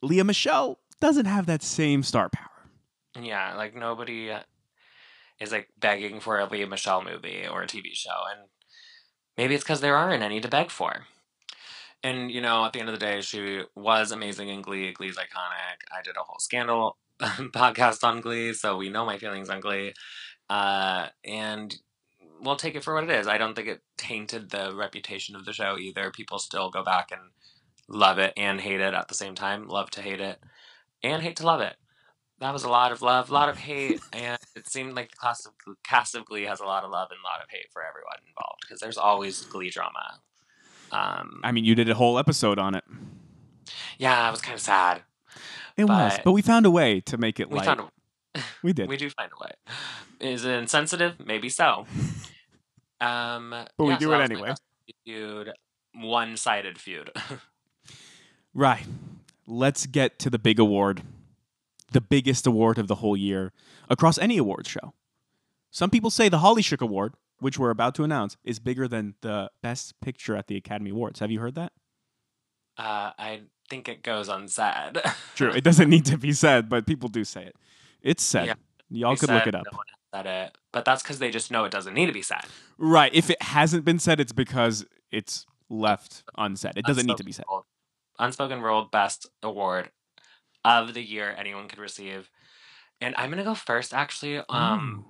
[SPEAKER 2] Lea michele doesn't have that same star power.
[SPEAKER 1] Yeah, like nobody is like begging for a Lea Michele movie or a TV show, and maybe it's because there aren't any to beg for. And you know, at the end of the day, she was amazing in Glee. Glee's iconic. I did a whole scandal podcast on Glee, so we know my feelings on Glee. Uh, and we'll take it for what it is. I don't think it tainted the reputation of the show either. People still go back and love it and hate it at the same time. Love to hate it and hate to love it that was a lot of love, a lot of hate, and it seemed like the cast of, cast of Glee has a lot of love and a lot of hate for everyone involved because there's always Glee drama. Um,
[SPEAKER 2] I mean, you did a whole episode on it.
[SPEAKER 1] yeah, it was kind of sad.
[SPEAKER 2] It was,
[SPEAKER 1] But-
[SPEAKER 2] but we found a way to make it
[SPEAKER 1] We
[SPEAKER 2] light.
[SPEAKER 1] found a,
[SPEAKER 2] We did.
[SPEAKER 1] We do find a way. Is it insensitive? Maybe so. Um,
[SPEAKER 2] But we do
[SPEAKER 1] so
[SPEAKER 2] it
[SPEAKER 1] that was my
[SPEAKER 2] anyway.
[SPEAKER 1] Feud, one-sided feud.
[SPEAKER 2] Right. Let's get to the big award. The biggest award of the whole year across any awards show. Some people say the Holly Shook Award, which we're about to announce, is bigger than the best picture at the Academy Awards. Have you heard that?
[SPEAKER 1] uh, I think it goes unsaid.
[SPEAKER 2] True. It doesn't need to be said, but people do say it. It's said.
[SPEAKER 1] Yeah.
[SPEAKER 2] Y'all could look it up.
[SPEAKER 1] No one said it, but that's because they just know it doesn't need to be said.
[SPEAKER 2] Right. If it hasn't been said, it's because it's left unsaid. It doesn't need to be said.
[SPEAKER 1] World- Unspoken World Best Award of the year anyone could receive. And I'm gonna go first, actually, um,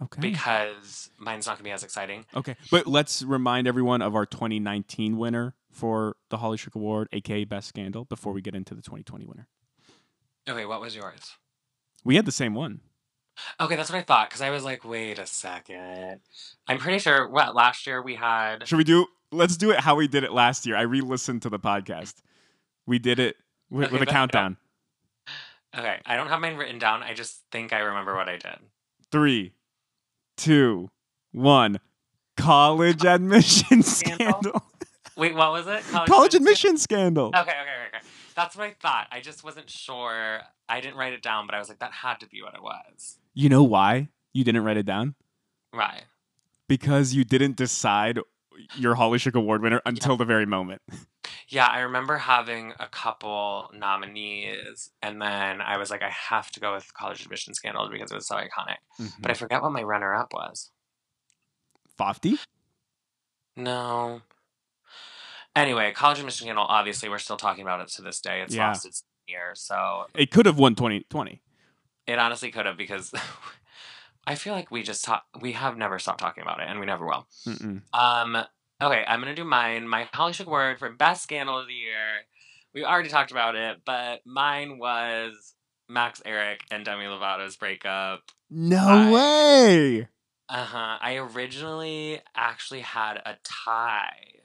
[SPEAKER 2] Ooh, okay.
[SPEAKER 1] because mine's not gonna be as exciting.
[SPEAKER 2] Okay, but let's remind everyone of our 2019 winner for the Holly Shook Award, aka Best Scandal, before we get into the 2020 winner.
[SPEAKER 1] Okay, what was yours?
[SPEAKER 2] We had the same one.
[SPEAKER 1] Okay, that's what I thought because I was like, wait a second. I'm pretty sure. What last year we had?
[SPEAKER 2] Should we do? Let's do it how we did it last year. I re-listened to the podcast. We did it with,
[SPEAKER 1] Okay,
[SPEAKER 2] with a
[SPEAKER 1] but-
[SPEAKER 2] countdown.
[SPEAKER 1] Okay, I don't have mine written down. I just think I remember what I did.
[SPEAKER 2] Three, two, one. College admission
[SPEAKER 1] Scandal?
[SPEAKER 2] scandal.
[SPEAKER 1] Wait, what was it?
[SPEAKER 2] College admission scandal.
[SPEAKER 1] Okay, okay, okay, okay. That's what I thought. I just wasn't sure. I didn't write it down, but I was like, that had to be what it was.
[SPEAKER 2] You know why you didn't write it down?
[SPEAKER 1] Right.
[SPEAKER 2] Because you didn't decide your Holly Shook Award winner until the very moment.
[SPEAKER 1] Yeah, I remember having a couple nominees, and then I was like, I have to go with College Admission Scandal because it was so iconic. But I forget what my runner up was.
[SPEAKER 2] Fofty?
[SPEAKER 1] No. Anyway, College Admission Scandal, obviously, we're still talking about it to this day. It's
[SPEAKER 2] Yeah.
[SPEAKER 1] lost its year, so
[SPEAKER 2] It could have won 2020.
[SPEAKER 1] it honestly could have because I feel like we just talk, we have never stopped talking about it, and we never will.
[SPEAKER 2] Mm-mm.
[SPEAKER 1] Um, okay, I'm gonna do mine. My Holly Shook word for best scandal of the year. We already talked about it, but mine was Max Ehrich and Demi Lovato's breakup.
[SPEAKER 2] No
[SPEAKER 1] I-
[SPEAKER 2] way.
[SPEAKER 1] Uh huh. I originally actually had a tie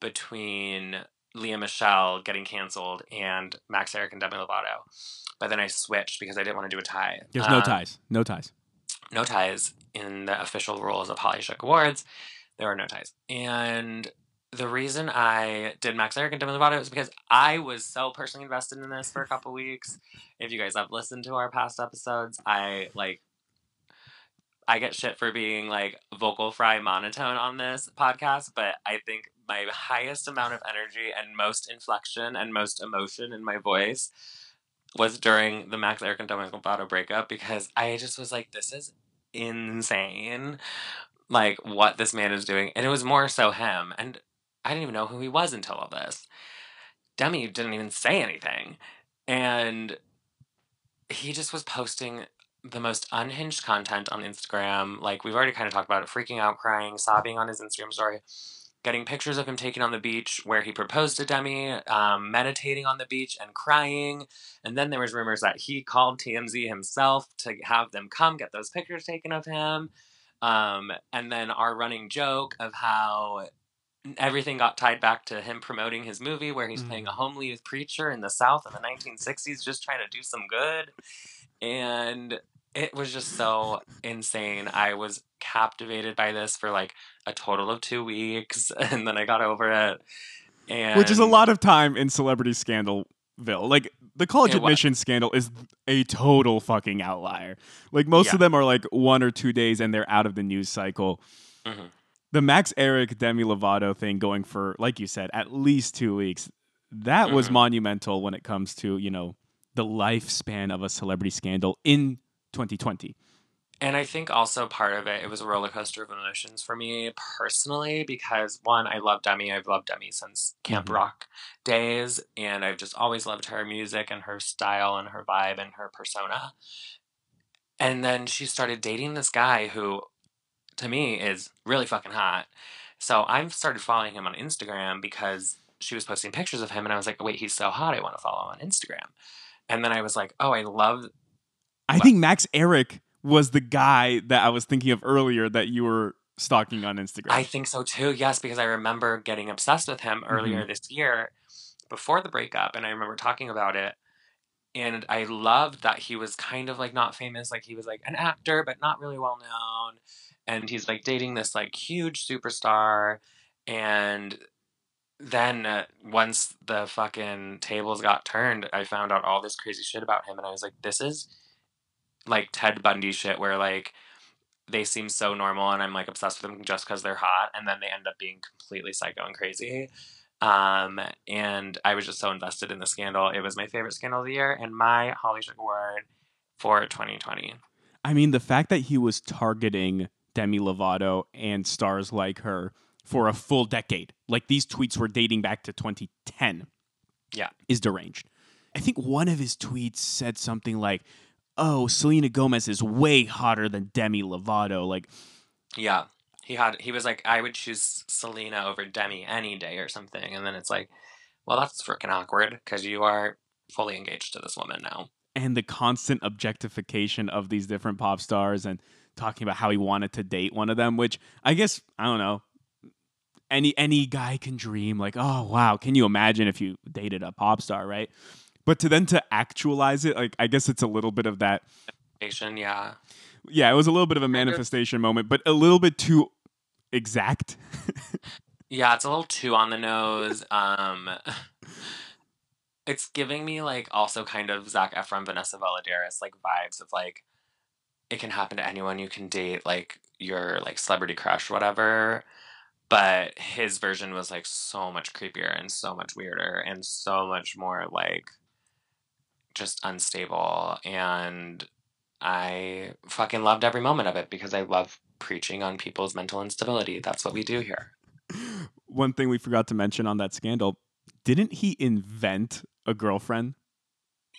[SPEAKER 1] between Lea Michele getting canceled and Max Ehrich and Demi Lovato, but then I switched because I didn't want to do a tie.
[SPEAKER 2] There's no
[SPEAKER 1] Um,
[SPEAKER 2] ties. No ties.
[SPEAKER 1] no ties in the official rules of Holly Shook Awards. There are no ties. And the reason I did Max Ehrich and Demi Lovato is because I was so personally invested in this for a couple weeks. If you guys have listened to our past episodes, I like I get shit for being like vocal fry monotone on this podcast, but I think my highest amount of energy and most inflection and most emotion in my voice was during the Max Ehrich and Lovato breakup because I just was like, this is insane. Like what this man is doing. And it was more so him. And I didn't even know who he was until all this. Demi didn't even say anything. And he just was posting the most unhinged content on Instagram. Like we've already kind of talked about it, freaking out, crying, sobbing on his Instagram story getting pictures of him taken on the beach where he proposed to Demi, um, meditating on the beach and crying. And then there was rumors that he called TMZ himself to have them come get those pictures taken of him. Um, and then our running joke of how everything got tied back to him promoting his movie where he's
[SPEAKER 2] Mm.
[SPEAKER 1] playing a homely preacher in the South in the 1960s, just trying to do some good. And it was just so insane. I was captivated by this for like a total of two weeks, and then I got over it. And
[SPEAKER 2] Which is a lot of time in celebrity scandalville. Like the college
[SPEAKER 1] It was.
[SPEAKER 2] admission scandal is a total fucking outlier. Like most
[SPEAKER 1] Yeah.
[SPEAKER 2] of them are like one or two days and they're out of the news cycle.
[SPEAKER 1] Mhm.
[SPEAKER 2] The Max Ehrich Demi Lovato thing going for, like you said, at least two weeks. That was
[SPEAKER 1] Mhm.
[SPEAKER 2] monumental when it comes to you know the lifespan of a celebrity scandal in 2020.
[SPEAKER 1] And I think also part of it, it was a roller coaster of emotions for me personally because one, I love Demi. I've loved Demi since Camp
[SPEAKER 2] Mhm.
[SPEAKER 1] Rock days, and I've just always loved her music and her style and her vibe and her persona. And then she started dating this guy who, to me, is really fucking hot. So I've started following him on Instagram because she was posting pictures of him, and I was like, wait, he's so hot. I want to follow him on Instagram. And then I was like, oh, I love
[SPEAKER 2] I
[SPEAKER 1] What?
[SPEAKER 2] think Max Ehrich was the guy that I was thinking of earlier that you were stalking on Instagram.
[SPEAKER 1] I think so too. Yes, because I remember getting obsessed with him earlier this year before the breakup, and I remember talking about it. and I loved that he was kind of like not famous, like he was like an actor, but not really well known. And he's like dating this like huge superstar. And then uh, once the fucking tables got turned, I found out all this crazy shit about him. And I was like, this is like Ted Bundy shit where like they seem so normal and I'm like obsessed with them just because they're hot. And then they end up being completely psycho and crazy. Um, and I was just so invested in the scandal. It was my favorite scandal of the year and my Holly Shook Award for 2020.
[SPEAKER 2] I mean, the fact that he was targeting Demi Lovato and stars like her for a full decade, like these tweets were dating back to 2010,
[SPEAKER 1] Yeah.
[SPEAKER 2] is deranged. I think one of his tweets said something like, "Oh, Selena Gomez is way hotter than Demi Lovato." Like,
[SPEAKER 1] Yeah. He had he was like, I would choose Selena over Demi any day or something. And then it's like, well, that's freaking awkward because you are fully engaged to this woman now.
[SPEAKER 2] and the constant objectification of these different pop stars and talking about how he wanted to date one of them which i guess i don't know any any guy can dream like oh wow can you imagine if you dated a pop star right but to then to actualize it like i guess it's a little bit of that
[SPEAKER 1] yeah.
[SPEAKER 2] yeah it was a little bit of a manifestation moment but a little bit too exact
[SPEAKER 1] Yeah, it's a little too on the nose. Um it's giving me like also kind of Zac Efron, Vanessa Valladares like vibes of like it can happen to anyone you can date, like your like celebrity crush, whatever. But his version was like so much creepier and so much weirder and so much more like just unstable. And I fucking loved every moment of it because I love preaching on people's mental instability. That's what we do here.
[SPEAKER 2] one thing we forgot to mention on that scandal didn't he invent a girlfriend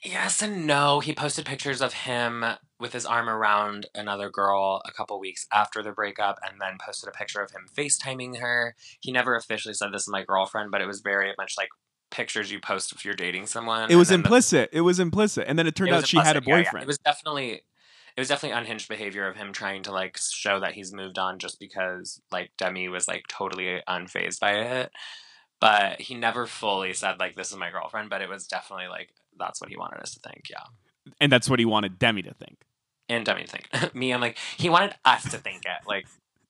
[SPEAKER 1] Yes and no. He posted pictures of him with his arm around another girl a couple weeks after the breakup and then posted a picture of him FaceTiming her. He never officially said this is my girlfriend, but it was very much like pictures you post if you're dating someone.
[SPEAKER 2] it was
[SPEAKER 1] then the-
[SPEAKER 2] implicit it was implicit and then it turned
[SPEAKER 1] it
[SPEAKER 2] out she had a
[SPEAKER 1] implicit, yeah, yeah.
[SPEAKER 2] boyfriend
[SPEAKER 1] It was definitely it was definitely unhinged behavior of him trying to like show that he's moved on just because like Demi was like totally unfazed by it. But he never fully said like this is my girlfriend, but it was definitely like that's what he wanted us to think, yeah.
[SPEAKER 2] and that's what he wanted demi to think
[SPEAKER 1] And Demi to think. me, I'm like, he wanted us to think it. Like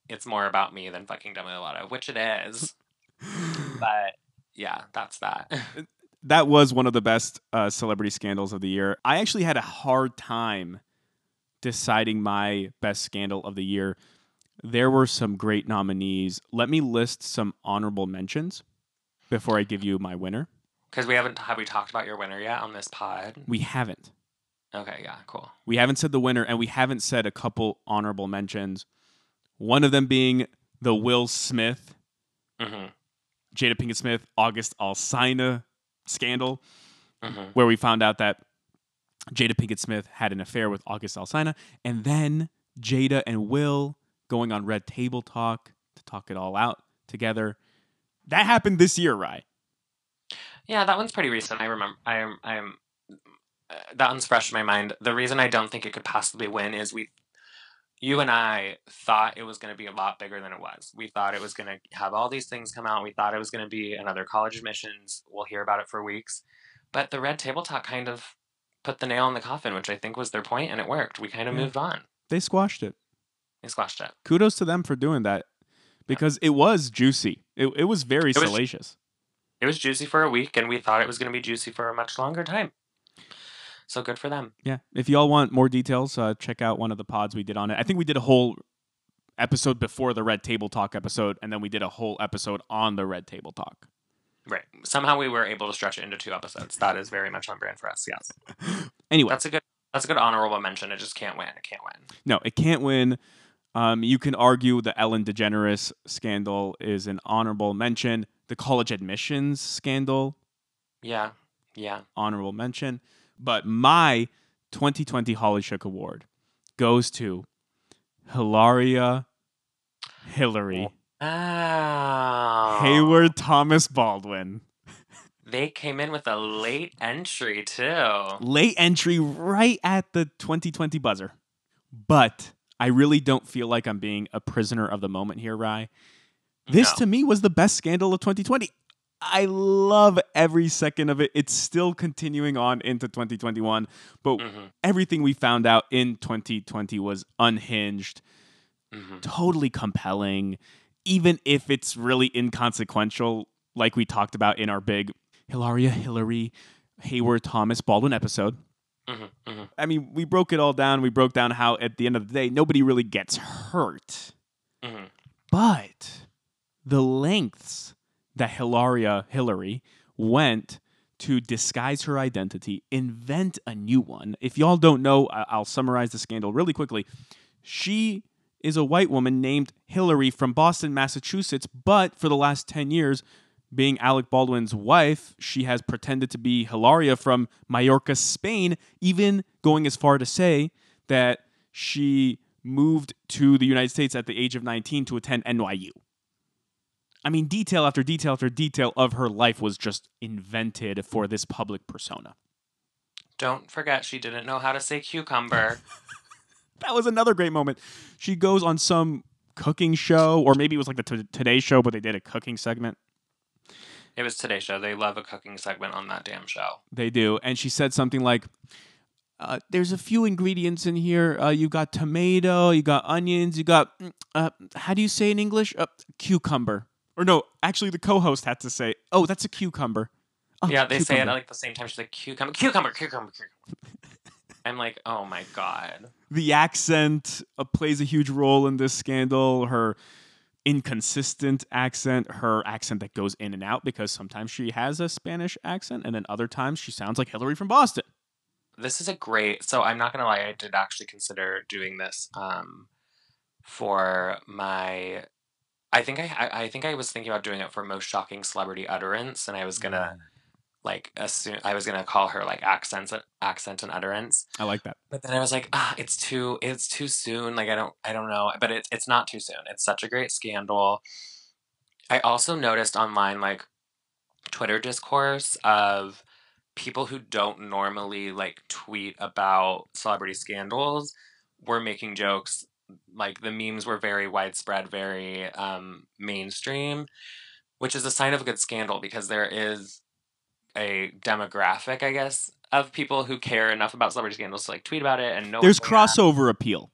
[SPEAKER 1] it's more about me than fucking Demi Lovato, which it is. But yeah, that's that.
[SPEAKER 2] that was one of the best uh, celebrity scandals of the year. I actually had a hard time deciding my best scandal of the year. There were some great nominees. Let me list some honorable mentions before I give you my winner.
[SPEAKER 1] Because we haven't have we talked about your winner yet on this pod?
[SPEAKER 2] We haven't.
[SPEAKER 1] Okay, yeah, cool.
[SPEAKER 2] We haven't said the winner, and we haven't said a couple honorable mentions. One of them being the Will Smith,
[SPEAKER 1] hmm
[SPEAKER 2] Jada Pinkett Smith, August Alsina scandal.
[SPEAKER 1] hmm
[SPEAKER 2] where we found out that Jada Pinkett Smith had an affair with August Alsina, and then Jada and Will going on Red Table Talk to talk it all out together. That happened this year, right?
[SPEAKER 1] Yeah, that one's pretty recent. I remember. I'm. I'm. Uh, that one's fresh in my mind. The reason I don't think it could possibly win is we, you and I thought it was going to be a lot bigger than it was. We thought it was going to have all these things come out. We thought it was going to be another college admissions. We'll hear about it for weeks, but the Red Table Talk kind of put the nail in the coffin, which I think was their point, and it worked. We kind of
[SPEAKER 2] Yeah.
[SPEAKER 1] moved on.
[SPEAKER 2] They squashed it.
[SPEAKER 1] They squashed it.
[SPEAKER 2] Kudos to them for doing that because it was juicy. It, it was very
[SPEAKER 1] It was-
[SPEAKER 2] salacious.
[SPEAKER 1] It was juicy for a week, and we thought it was going to be juicy for a much longer time. So good for them.
[SPEAKER 2] Yeah. If y'all want more details, uh, check out one of the pods we did on it. I think we did a whole episode before the Red Table Talk episode, and then we did a whole episode on the Red Table Talk.
[SPEAKER 1] Right. Somehow we were able to stretch it into two episodes. That is very much on brand for us. Yes.
[SPEAKER 2] Anyway,
[SPEAKER 1] That's a good. That's a good honorable mention. It just can't win. It can't win.
[SPEAKER 2] No, it can't win. Um, you can argue the Ellen DeGeneres scandal is an honorable mention. The college admissions scandal,
[SPEAKER 1] Yeah. Yeah.
[SPEAKER 2] honorable mention. But my 2020 Holly Shook Award goes to Hilaria Hillary
[SPEAKER 1] Oh.
[SPEAKER 2] Hayward Thomas Baldwin.
[SPEAKER 1] They came in with a late entry too.
[SPEAKER 2] Late entry right at the 2020 buzzer. But I really don't feel like I'm being a prisoner of the moment here, Rye. This
[SPEAKER 1] No.
[SPEAKER 2] to me was the best scandal of 2020. I love every second of it. It's still continuing on into 2021, but
[SPEAKER 1] hmm
[SPEAKER 2] everything we found out in 2020 was unhinged,
[SPEAKER 1] hmm
[SPEAKER 2] totally compelling, even if it's really inconsequential, like we talked about in our big Hilaria Hillary Hayward Thomas Baldwin episode.
[SPEAKER 1] hmm hmm
[SPEAKER 2] I mean, we broke it all down. We broke down how at the end of the day, nobody really gets hurt.
[SPEAKER 1] hmm
[SPEAKER 2] But the lengths that Hilaria Hillary went to disguise her identity, invent a new one. If y'all don't know, I'll summarize the scandal really quickly. She is a white woman named Hillary from Boston, Massachusetts, but for the last 10 years, being Alec Baldwin's wife, she has pretended to be Hilaria from Mallorca, Spain, even going as far to say that she moved to the United States at the age of 19 to attend NYU. I mean, detail after detail after detail of her life was just invented for this public persona.
[SPEAKER 1] Don't forget, she didn't know how to say cucumber.
[SPEAKER 2] That was another great moment. She goes on some cooking show, or maybe it was like the t- Today Show, but they did a cooking segment.
[SPEAKER 1] it was Today Show. They love a cooking segment on that damn show.
[SPEAKER 2] They do. And she said something like, uh, there's a few ingredients in here. Uh, you got tomato, you got onions, you got, mm, uh, how do you say in English? Uh, cucumber. Or no, actually, the co host had to say, oh, that's a cucumber. Oh,
[SPEAKER 1] yeah, they say it at like the same time. She's like cucumber, cucumber, cucumber, cucumber. I'm like, oh my god.
[SPEAKER 2] the accent uh, plays a huge role in this scandal. Her inconsistent accent, her accent that goes in and out because sometimes she has a Spanish accent and then other times she sounds like Hillary from Boston.
[SPEAKER 1] This is a great. So I'm not gonna lie. I did actually consider doing this um, for my. I think I, I I think I was thinking about doing it for most shocking celebrity utterance, and I was gonna like assume I was gonna call her like accents accent and utterance.
[SPEAKER 2] I like that.
[SPEAKER 1] But then I was like, ah, it's too it's too soon. Like I don't I don't know. But it's it's not too soon. It's such a great scandal. I also noticed online like Twitter discourse of people who don't normally like tweet about celebrity scandals were making jokes. Like the memes were very widespread, very um, mainstream, which is a sign of a good scandal because there is a demographic, I guess, of people who care enough about celebrity scandals to like tweet about it and know.
[SPEAKER 2] There's crossover appeal.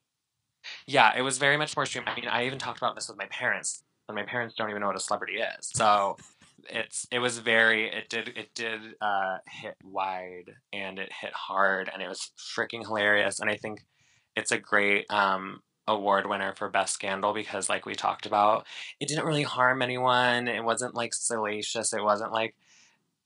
[SPEAKER 1] Yeah, it was very much more stream. I mean, I even talked about this with my parents, and my parents don't even know what a celebrity is. So it's it was very it did it did uh, hit wide and it hit hard and it was freaking hilarious. And I think it's a great um, award winner for best scandal because, like we talked about, it didn't really harm anyone. It wasn't like salacious. It wasn't like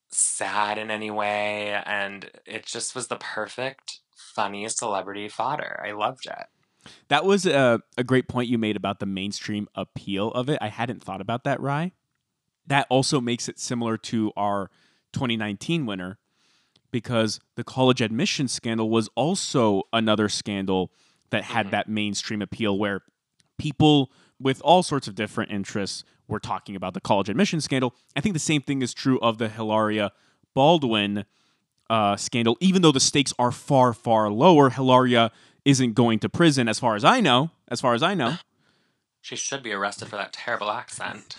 [SPEAKER 1] sad in any way, and it just was the perfect funny celebrity fodder. I loved it.
[SPEAKER 2] That was a, a great point you made about the mainstream appeal of it. I hadn't thought about that, Rye. That also makes it similar to our 2019 winner because the college admission scandal was also another scandal that had
[SPEAKER 1] Mhm.
[SPEAKER 2] that mainstream appeal where people with all sorts of different interests were talking about the college admission scandal. I think the same thing is true of the Hilaria Baldwin uh, scandal. Even though the stakes are far, far lower, Hilaria isn't going to prison, as far as I know. As far as I know.
[SPEAKER 1] She should be arrested for that terrible accent.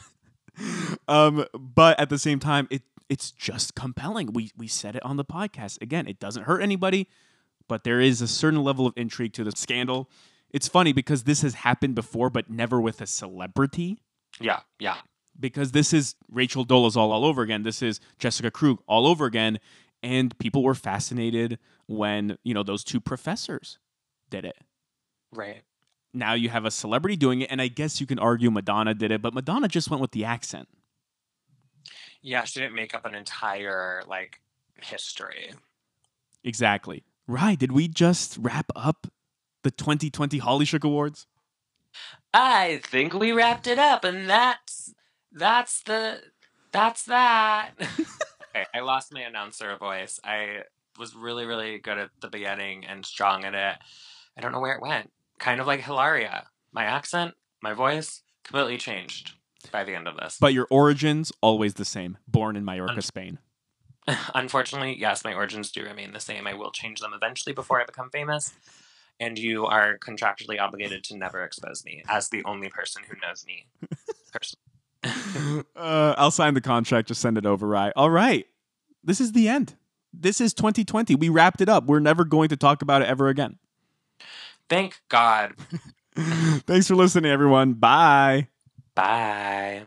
[SPEAKER 2] um, but at the same time, it it's just compelling. We we said it on the podcast again. It doesn't hurt anybody, but there is a certain level of intrigue to the scandal. It's funny because this has happened before, but never with a celebrity.
[SPEAKER 1] Yeah, yeah.
[SPEAKER 2] Because this is Rachel Dolezal all over again. This is Jessica Krug all over again, and people were fascinated when you know those two professors did it.
[SPEAKER 1] Right.
[SPEAKER 2] Now you have a celebrity doing it, and I guess you can argue Madonna did it, but Madonna just went with the accent.
[SPEAKER 1] Yeah, she didn't make up an entire like history.
[SPEAKER 2] Exactly. Right. Did we just wrap up the 2020 Holly Shook Awards?
[SPEAKER 1] I think we wrapped it up, and that's that's the that's that. okay, I lost my announcer voice. I was really really good at the beginning and strong at it. I don't know where it went. Kind of like Hilaria. My accent, my voice completely changed by the end of this.
[SPEAKER 2] But your origins always the same. Born in Mallorca,
[SPEAKER 1] Un-
[SPEAKER 2] Spain.
[SPEAKER 1] Unfortunately, yes, my origins do remain the same. I will change them eventually before I become famous. And you are contractually obligated to never expose me as the only person who knows me. Person.
[SPEAKER 2] Uh, I'll sign the contract. Just send it over, right? All right. This is the end. This is 2020. We wrapped it up. We're never going to talk about it ever again.
[SPEAKER 1] Thank God.
[SPEAKER 2] Thanks for listening, everyone. Bye.
[SPEAKER 1] Bye.